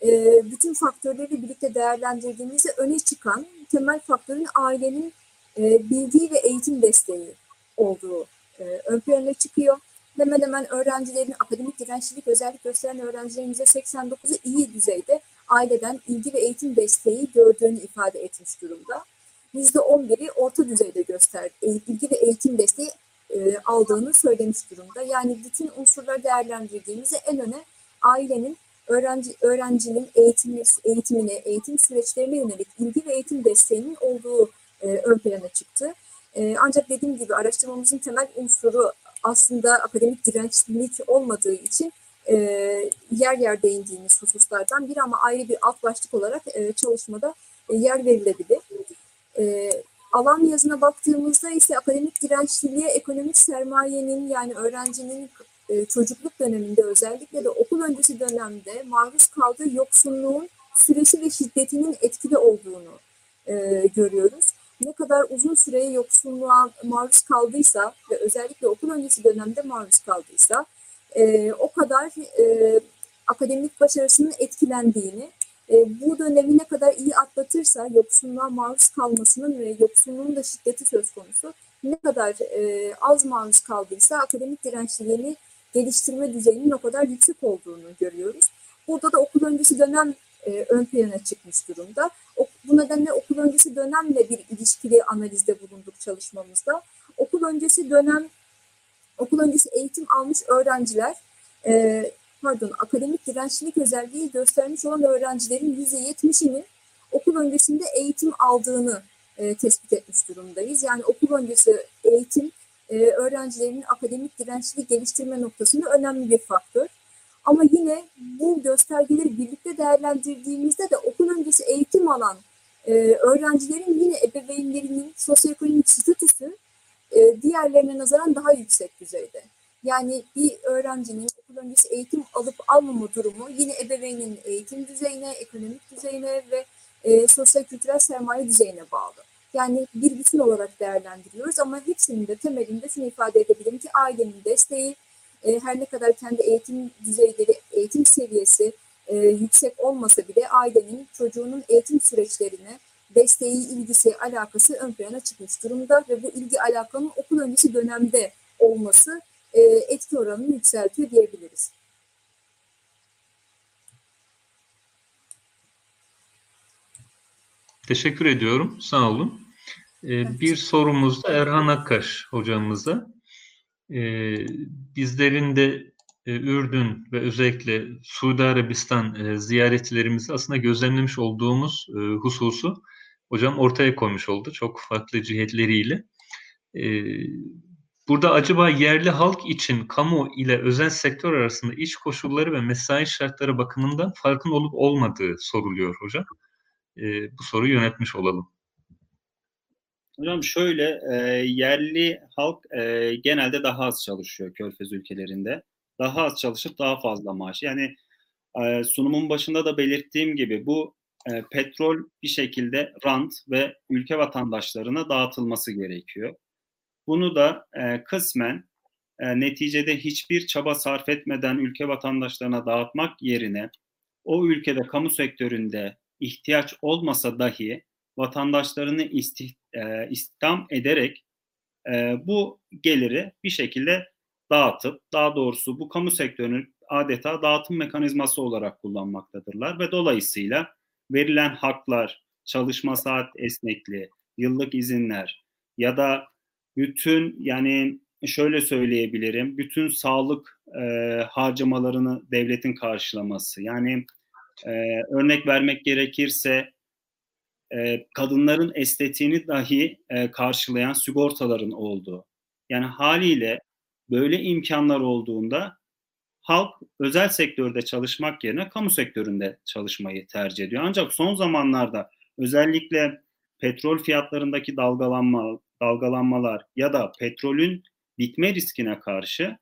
e, bütün faktörleri birlikte değerlendirdiğimizde öne çıkan temel faktörün ailenin e, bilgi ve eğitim desteği olduğu e, ön plana çıkıyor. Hemen hemen öğrencilerin akademik dirençlilik özellik gösteren öğrencilerimize 89'u iyi düzeyde aileden ilgi ve eğitim desteği gördüğünü ifade etmiş durumda. %11'i orta düzeyde göster, ilgi ve eğitim desteği e, aldığını söylemiş durumda. Yani bütün unsurları değerlendirdiğimizde en öne ailenin öğrenci öğrencinin eğitimi, eğitimine, eğitim süreçlerine yönelik ilgi ve eğitim desteğinin olduğu e, ön plana çıktı. E, ancak dediğim gibi araştırmamızın temel unsuru aslında akademik dirençlilik olmadığı için e, yer yer değindiğimiz hususlardan biri ama ayrı bir alt başlık olarak e, çalışmada e, yer verilebilir. E, alan yazına baktığımızda ise akademik dirençliliğe ekonomik sermayenin yani öğrencinin e, çocukluk döneminde özellikle de okul öncesi dönemde maruz kaldığı yoksunluğun süresi ve şiddetinin etkili olduğunu e, görüyoruz. Ne kadar uzun süreye yoksunluğa maruz kaldıysa ve özellikle okul öncesi dönemde maruz kaldıysa e, o kadar e, akademik başarısının etkilendiğini, e, bu dönemi ne kadar iyi atlatırsa yoksunluğa maruz kalmasının ve yoksunluğun da şiddeti söz konusu ne kadar e, az maruz kaldıysa akademik dirençliliğini geliştirme düzeyinin o kadar yüksek olduğunu görüyoruz. Burada da okul öncesi dönem e, ön plana çıkmış durumda. O, bu nedenle okul öncesi dönemle bir ilişkili analizde bulunduk çalışmamızda. Okul öncesi dönem, okul öncesi eğitim almış öğrenciler, e, pardon akademik dirençlilik özelliği göstermiş olan öğrencilerin %70'inin okul öncesinde eğitim aldığını e, tespit etmiş durumdayız. Yani okul öncesi eğitim e, öğrencilerin akademik dirençli geliştirme noktasında önemli bir faktör. Ama yine bu göstergeleri birlikte değerlendirdiğimizde de okul öncesi eğitim alan e, öğrencilerin yine ebeveynlerinin sosyoekonomik statüsü e, diğerlerine nazaran daha yüksek düzeyde. Yani bir öğrencinin okul öncesi eğitim alıp almama durumu yine ebeveynin eğitim düzeyine, ekonomik düzeyine ve e, sosyal kültürel sermaye düzeyine bağlı. Yani bir bütün olarak değerlendiriyoruz ama hepsinin de temelinde şunu ifade edebilirim ki ailenin desteği, e, her ne kadar kendi eğitim düzeyleri, eğitim seviyesi e, yüksek olmasa bile ailenin çocuğunun eğitim süreçlerine desteği, ilgisi, alakası ön plana çıkmış durumda ve bu ilgi alakanın okul öncesi dönemde olması e, etki oranını yükseltiyor diyebiliriz. Teşekkür ediyorum. Sağ olun. Ee, bir sorumuz da Erhan Akkaş hocamıza. Ee, bizlerin de e, Ürdün ve özellikle Suudi Arabistan e, ziyaretlerimizi aslında gözlemlemiş olduğumuz e, hususu hocam ortaya koymuş oldu. Çok farklı cihetleriyle. Ee, burada acaba yerli halk için kamu ile özel sektör arasında iş koşulları ve mesai şartları bakımından farkın olup olmadığı soruluyor hocam. Bu soruyu yönetmiş olalım. Hocam şöyle e, yerli halk e, genelde daha az çalışıyor Körfez ülkelerinde. Daha az çalışıp daha fazla maaş. Yani e, sunumun başında da belirttiğim gibi bu e, petrol bir şekilde rant ve ülke vatandaşlarına dağıtılması gerekiyor. Bunu da e, kısmen e, neticede hiçbir çaba sarf etmeden ülke vatandaşlarına dağıtmak yerine o ülkede kamu sektöründe ihtiyaç olmasa dahi vatandaşlarını istih, e, istihdam ederek e, bu geliri bir şekilde dağıtıp daha doğrusu bu kamu sektörünü adeta dağıtım mekanizması olarak kullanmaktadırlar ve dolayısıyla verilen haklar, çalışma saat esnekliği, yıllık izinler ya da bütün yani şöyle söyleyebilirim, bütün sağlık e, harcamalarını devletin karşılaması. Yani e, örnek vermek gerekirse e, kadınların estetiğini dahi e, karşılayan sigortaların olduğu. Yani haliyle böyle imkanlar olduğunda halk özel sektörde çalışmak yerine kamu sektöründe çalışmayı tercih ediyor. Ancak son zamanlarda özellikle petrol fiyatlarındaki dalgalanma, dalgalanmalar ya da petrolün bitme riskine karşı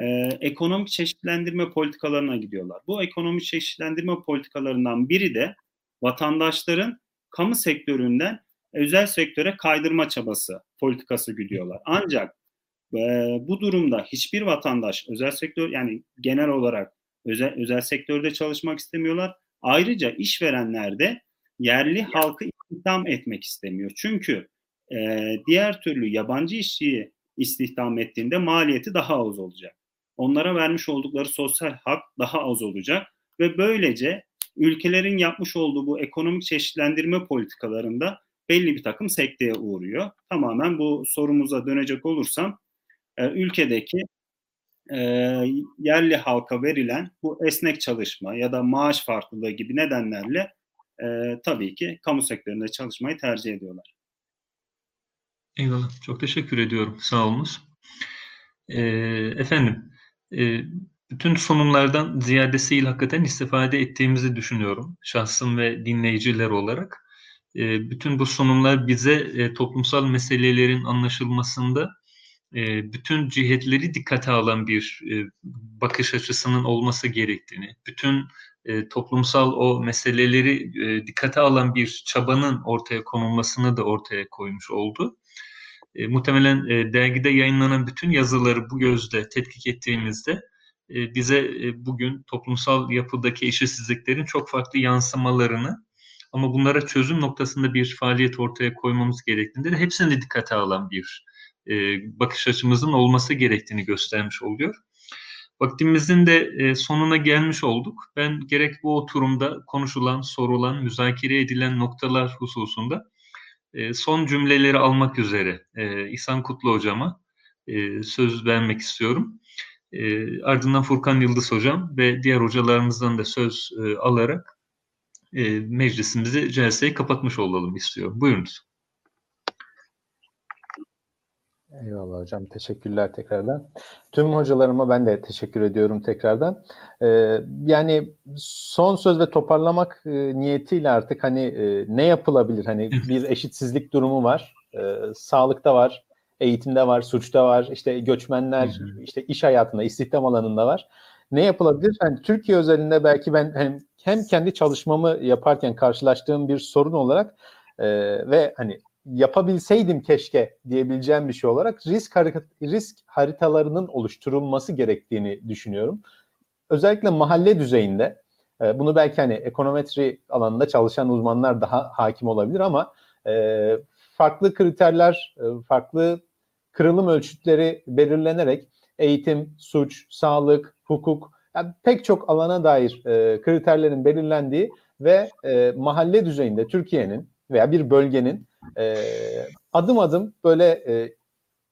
e, ekonomik çeşitlendirme politikalarına gidiyorlar. Bu ekonomik çeşitlendirme politikalarından biri de vatandaşların kamu sektöründen özel sektöre kaydırma çabası politikası gidiyorlar. Ancak e, bu durumda hiçbir vatandaş özel sektör yani genel olarak özel özel sektörde çalışmak istemiyorlar. Ayrıca işverenler de yerli halkı istihdam etmek istemiyor. Çünkü e, diğer türlü yabancı işçiyi istihdam ettiğinde maliyeti daha az olacak. Onlara vermiş oldukları sosyal hak daha az olacak ve böylece ülkelerin yapmış olduğu bu ekonomik çeşitlendirme politikalarında belli bir takım sekteye uğruyor. Tamamen bu sorumuza dönecek olursam e, ülkedeki e, yerli halka verilen bu esnek çalışma ya da maaş farklılığı gibi nedenlerle e, tabii ki kamu sektöründe çalışmayı tercih ediyorlar. Eyvallah. Çok teşekkür ediyorum. Sağ olunuz. E, efendim, e, bütün sunumlardan ziyadesiyle hakikaten istifade ettiğimizi düşünüyorum. Şahsım ve dinleyiciler olarak. E, bütün bu sunumlar bize e, toplumsal meselelerin anlaşılmasında e, bütün cihetleri dikkate alan bir e, bakış açısının olması gerektiğini, bütün e, toplumsal o meseleleri dikkate alan bir çabanın ortaya konulmasını da ortaya koymuş oldu. Muhtemelen dergide yayınlanan bütün yazıları bu gözle tetkik ettiğimizde bize bugün toplumsal yapıdaki eşitsizliklerin çok farklı yansımalarını ama bunlara çözüm noktasında bir faaliyet ortaya koymamız gerektiğinde de hepsini dikkate alan bir e, bakış açımızın olması gerektiğini göstermiş oluyor. Vaktimizin de sonuna gelmiş olduk. Ben gerek bu oturumda konuşulan, sorulan, müzakere edilen noktalar hususunda son cümleleri almak üzere İhsan Kutlu Hocama söz vermek istiyorum. E, ardından Furkan Yıldız Hocam ve diğer hocalarımızdan da söz e, alarak e, meclisimizi, celseyi kapatmış olalım istiyorum. Buyurunuz. Eyvallah hocam. Teşekkürler tekrardan. Tüm hocalarıma ben de teşekkür ediyorum tekrardan. Ee, yani son söz ve toparlamak e, niyetiyle artık hani e, ne yapılabilir? Hani bir eşitsizlik durumu var. E, sağlıkta var, eğitimde var, suçta var, işte göçmenler, hı hı. işte iş hayatında, istihdam alanında var. Ne yapılabilir? Yani Türkiye özelinde belki ben hem, hem kendi çalışmamı yaparken karşılaştığım bir sorun olarak e, ve hani yapabilseydim keşke diyebileceğim bir şey olarak risk risk haritalarının oluşturulması gerektiğini düşünüyorum. Özellikle mahalle düzeyinde e, bunu belki hani ekonometri alanında çalışan uzmanlar daha hakim olabilir ama e, farklı kriterler, e, farklı kırılım ölçütleri belirlenerek eğitim, suç, sağlık, hukuk yani pek çok alana dair kriterlerin belirlendiği ve mahalle düzeyinde Türkiye'nin veya bir bölgenin e, adım adım böyle e,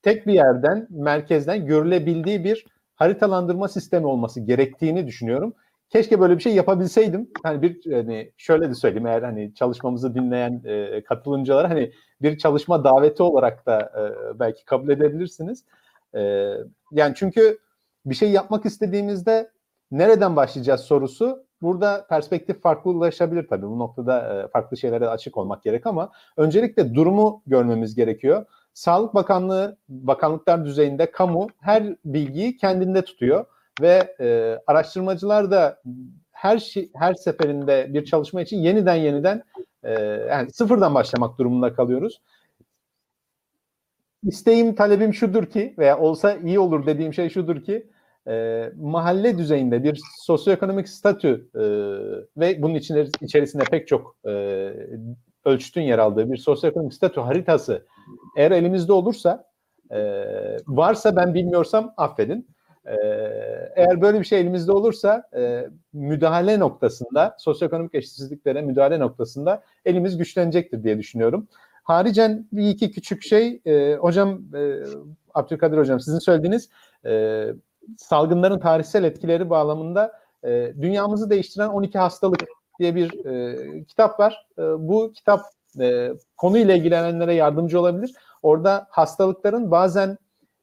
tek bir yerden, merkezden görülebildiği bir haritalandırma sistemi olması gerektiğini düşünüyorum. Keşke böyle bir şey yapabilseydim. Hani bir hani şöyle de söyleyeyim eğer hani çalışmamızı dinleyen e, katılımcılara hani bir çalışma daveti olarak da e, belki kabul edebilirsiniz. E, yani çünkü bir şey yapmak istediğimizde nereden başlayacağız sorusu burada perspektif farklılaşabilir tabii. Bu noktada e, farklı şeylere açık olmak gerek ama öncelikle durumu görmemiz gerekiyor. Sağlık Bakanlığı, bakanlıklar düzeyinde kamu her bilgiyi kendinde tutuyor ve e, araştırmacılar da her şey, her seferinde bir çalışma için yeniden yeniden e, yani sıfırdan başlamak durumunda kalıyoruz. İsteğim, talebim şudur ki veya olsa iyi olur dediğim şey şudur ki e, mahalle düzeyinde bir sosyoekonomik statü e, ve bunun içine, içerisinde pek çok e, ölçütün yer aldığı bir sosyoekonomik statü haritası eğer elimizde olursa e, varsa ben bilmiyorsam affedin. E, eğer böyle bir şey elimizde olursa e, müdahale noktasında sosyoekonomik eşitsizliklere müdahale noktasında elimiz güçlenecektir diye düşünüyorum. Haricen bir iki küçük şey e, hocam e, Abdülkadir hocam sizin söylediğiniz e, salgınların tarihsel etkileri bağlamında e, dünyamızı değiştiren 12 hastalık diye bir e, kitap var. E, bu kitap e, konuyla ilgilenenlere yardımcı olabilir. Orada hastalıkların bazen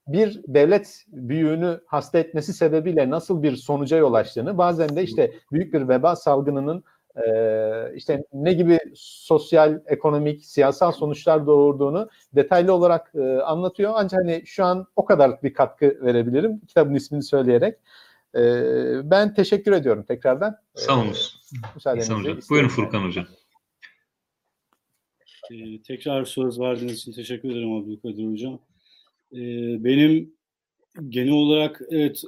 bir devlet büyüğünü hasta etmesi sebebiyle nasıl bir sonuca yol açtığını, bazen de işte büyük bir veba salgınının e, işte ne gibi sosyal, ekonomik, siyasal sonuçlar doğurduğunu detaylı olarak e, anlatıyor. Ancak hani şu an o kadar bir katkı verebilirim kitabın ismini söyleyerek. E, ben teşekkür ediyorum tekrardan. Sağ olun. Müsaadenizle. hocam. Buyurun Furkan hocam. Ee, tekrar söz verdiğiniz için teşekkür ederim Abdülkadir Hocam. Ee, benim genel olarak evet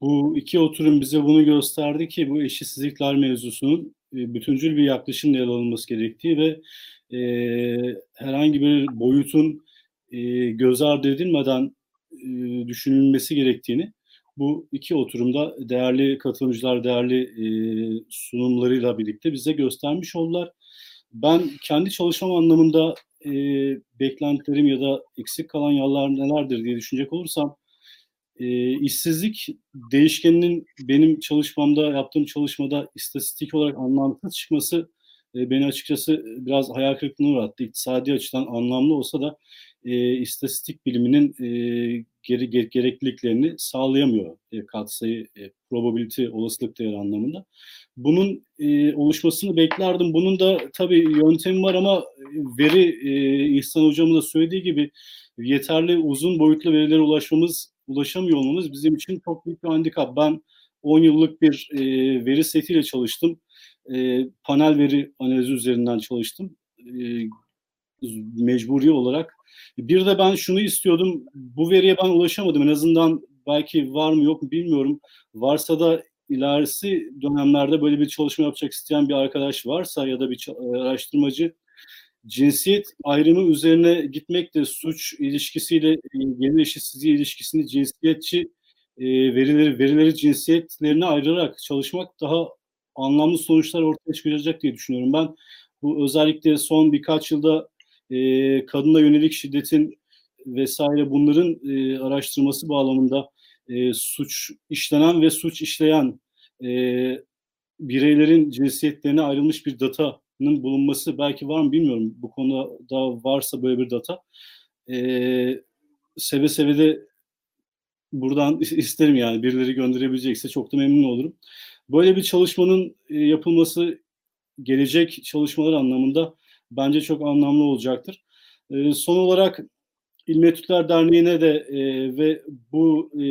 bu iki oturum bize bunu gösterdi ki bu eşitsizlikler mevzusunun bütüncül bir yaklaşımla ele alınması gerektiği ve e, herhangi bir boyutun e, göz ardı edilmeden e, düşünülmesi gerektiğini bu iki oturumda değerli katılımcılar, değerli e, sunumlarıyla birlikte bize göstermiş oldular. Ben kendi çalışmam anlamında e, beklentilerim ya da eksik kalan yollar nelerdir diye düşünecek olursam e, işsizlik değişkeninin benim çalışmamda yaptığım çalışmada istatistik olarak anlamsız çıkması e, beni açıkçası biraz hayal kırıklığına uğrattı. İktisadi açıdan anlamlı olsa da e, istatistik biliminin e, geri, gere, gerekliliklerini sağlayamıyor e, katsayı, e, probability, olasılık değeri anlamında. Bunun e, oluşmasını beklerdim. Bunun da tabii yöntemi var ama veri e, İhsan Hocam'ın da söylediği gibi yeterli uzun boyutlu verilere ulaşmamız, ulaşamıyor olmamız bizim için çok büyük bir handikap. Ben 10 yıllık bir e, veri setiyle çalıştım. E, panel veri analizi üzerinden çalıştım. E, mecburi olarak. Bir de ben şunu istiyordum. Bu veriye ben ulaşamadım. En azından belki var mı yok mu bilmiyorum. Varsa da ilerisi dönemlerde böyle bir çalışma yapacak isteyen bir arkadaş varsa ya da bir araştırmacı cinsiyet ayrımı üzerine gitmek de suç ilişkisiyle gelir eşitsizliği ilişkisini cinsiyetçi e, verileri verileri cinsiyetlerine ayırarak çalışmak daha anlamlı sonuçlar ortaya çıkacak diye düşünüyorum. Ben bu özellikle son birkaç yılda e, kadına yönelik şiddetin vesaire bunların e, araştırması bağlamında e, suç işlenen ve suç işleyen e, bireylerin cinsiyetlerine ayrılmış bir datanın bulunması belki var mı bilmiyorum. Bu konuda varsa böyle bir data. E, seve seve de buradan isterim yani birileri gönderebilecekse çok da memnun olurum. Böyle bir çalışmanın e, yapılması gelecek çalışmalar anlamında bence çok anlamlı olacaktır. E, son olarak İlmi Etütler Derneği'ne de e, ve bu e,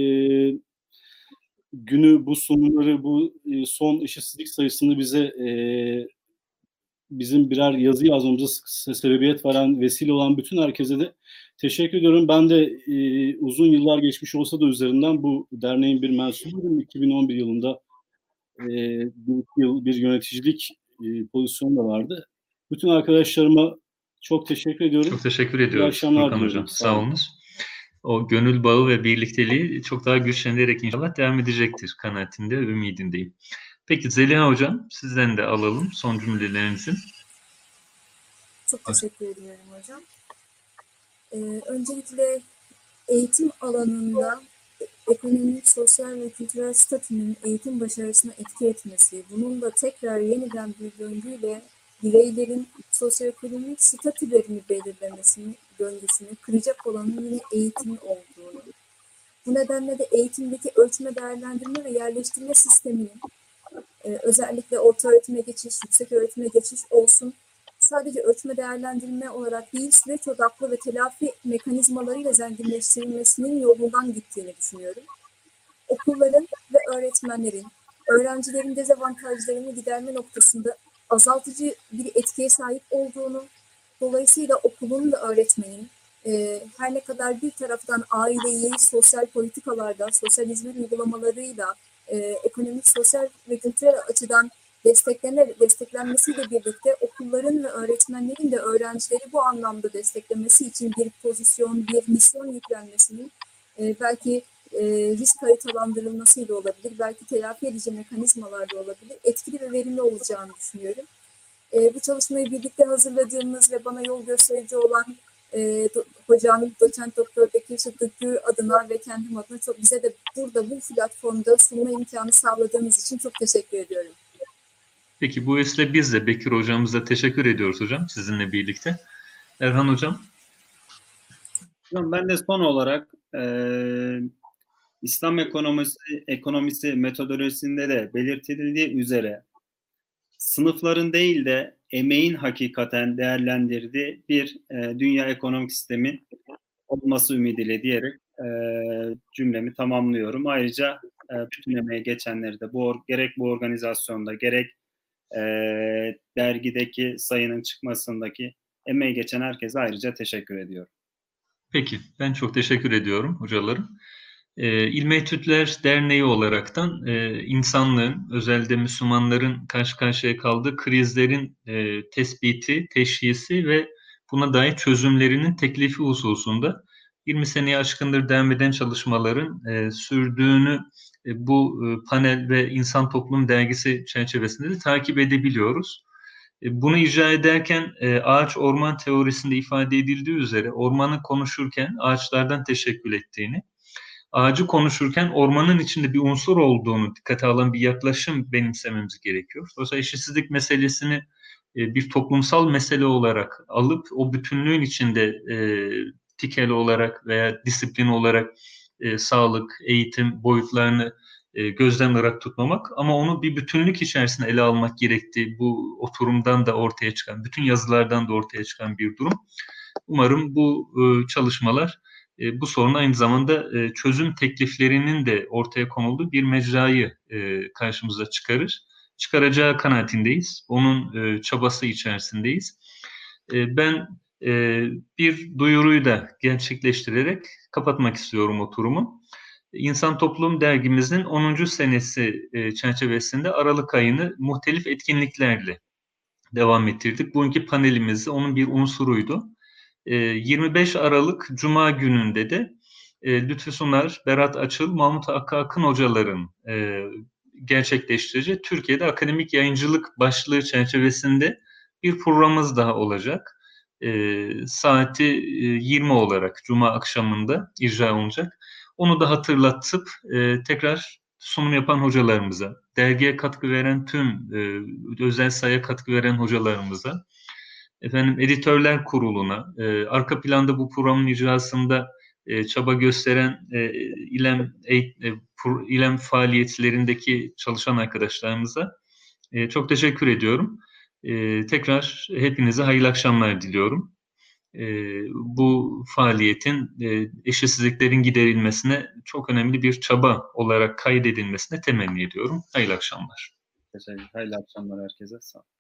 günü, bu sunumları, bu e, son eşitsizlik sayısını bize e, bizim birer yazı yazmamıza sebebiyet veren, vesile olan bütün herkese de teşekkür ediyorum. Ben de e, uzun yıllar geçmiş olsa da üzerinden bu derneğin bir mensubuyum. 2011 yılında e, bir yıl bir yöneticilik e, pozisyonu da vardı. Bütün arkadaşlarıma çok teşekkür ediyorum. Çok teşekkür ediyoruz Furkan Hocam. Sağ olunuz. O gönül bağı ve birlikteliği çok daha güçlenerek inşallah devam edecektir kanaatinde, ümidindeyim. Peki Zeliha Hocam sizden de alalım son cümlelerinizi. Çok teşekkür ediyorum hocam. Ee, öncelikle eğitim alanında ekonomik, sosyal ve kültürel statünün eğitim başarısına etki etmesi, bunun da tekrar yeniden bir döngüyle bireylerin sosyoekonomik statülerini belirlemesini, döngüsünü kıracak olanın yine eğitim olduğunu, bu nedenle de eğitimdeki ölçme, değerlendirme ve yerleştirme sisteminin e, özellikle orta öğretime geçiş, yüksek öğretime geçiş olsun sadece ölçme değerlendirme olarak değil süreç odaklı ve telafi mekanizmalarıyla zenginleştirilmesinin yolundan gittiğini düşünüyorum. Okulların ve öğretmenlerin, öğrencilerin dezavantajlarını giderme noktasında azaltıcı bir etkiye sahip olduğunu, dolayısıyla okulun ve öğretmenin e, her ne kadar bir taraftan aileyi sosyal politikalarda, sosyal hizmet uygulamalarıyla, e, ekonomik, sosyal ve kültürel açıdan desteklenmesiyle birlikte okulların ve öğretmenlerin de öğrencileri bu anlamda desteklemesi için bir pozisyon, bir misyon yüklenmesinin e, belki e, risk haritalandırılmasıyla olabilir, belki telafi edici mekanizmalarla olabilir, etkili ve verimli olacağını düşünüyorum. E, bu çalışmayı birlikte hazırladığımız ve bana yol gösterici olan e, do, hocam, doçent doktor Bekir Sıddıkgü adına ve kendim adına çok bize de burada bu platformda sunma imkanı sağladığınız için çok teşekkür ediyorum. Peki bu vesile biz de Bekir hocamıza teşekkür ediyoruz hocam sizinle birlikte. Erhan hocam. Hocam ben de son olarak e, İslam ekonomisi, ekonomisi metodolojisinde de belirtildiği üzere sınıfların değil de emeğin hakikaten değerlendirdiği bir e, dünya ekonomik sistemi olması ümidiyle diyerek e, cümlemi tamamlıyorum. Ayrıca e, bütün emeğe geçenleri de bu gerek bu organizasyonda gerek e, dergideki sayının çıkmasındaki emeği geçen herkese ayrıca teşekkür ediyorum. Peki, ben çok teşekkür ediyorum hocalarım. E, İlmi Etütler Derneği olaraktan e, insanlığın, özellikle Müslümanların karşı karşıya kaldığı krizlerin e, tespiti, teşhisi ve buna dair çözümlerinin teklifi hususunda 20 seneye aşkındır devam eden çalışmaların e, sürdüğünü e, bu e, panel ve İnsan Toplum Dergisi çerçevesinde de takip edebiliyoruz. E, bunu icra ederken ağaç orman teorisinde ifade edildiği üzere ormanı konuşurken ağaçlardan teşekkül ettiğini, ağacı konuşurken ormanın içinde bir unsur olduğunu dikkate alan bir yaklaşım benimsememiz gerekiyor. Dolayısıyla eşitsizlik meselesini bir toplumsal mesele olarak alıp o bütünlüğün içinde e, tikeli olarak veya disiplin olarak e, sağlık, eğitim boyutlarını e, gözden ırak tutmamak ama onu bir bütünlük içerisinde ele almak gerektiği bu oturumdan da ortaya çıkan, bütün yazılardan da ortaya çıkan bir durum. Umarım bu e, çalışmalar e, bu sorun aynı zamanda e, çözüm tekliflerinin de ortaya konulduğu bir mecrayı e, karşımıza çıkarır. Çıkaracağı kanaatindeyiz. Onun e, çabası içerisindeyiz. E, ben e, bir duyuruyu da gerçekleştirerek kapatmak istiyorum oturumu. İnsan Toplum dergimizin 10. senesi e, çerçevesinde Aralık ayını muhtelif etkinliklerle devam ettirdik. Bugünkü panelimiz onun bir unsuruydu. E, 25 Aralık Cuma gününde de e, Lütfü Sunar, Berat Açıl, Mahmut Hakkı Akın hocaların e, gerçekleştireceği Türkiye'de akademik yayıncılık başlığı çerçevesinde bir programımız daha olacak e, saati e, 20 olarak Cuma akşamında icra olacak. Onu da hatırlatıp tekrar sunum yapan hocalarımıza, dergiye katkı veren tüm e, özel sayıya katkı veren hocalarımıza, efendim editörler kuruluna, e, arka planda bu programın icrasında e, çaba gösteren e, İLEM, e, İLEM faaliyetlerindeki çalışan arkadaşlarımıza e, çok teşekkür ediyorum. E, tekrar hepinize hayırlı akşamlar diliyorum. E, bu faaliyetin e, eşitsizliklerin giderilmesine çok önemli bir çaba olarak kaydedilmesine temenni ediyorum. Hayırlı akşamlar. Teşekkür Hayırlı akşamlar herkese. Sağ olun.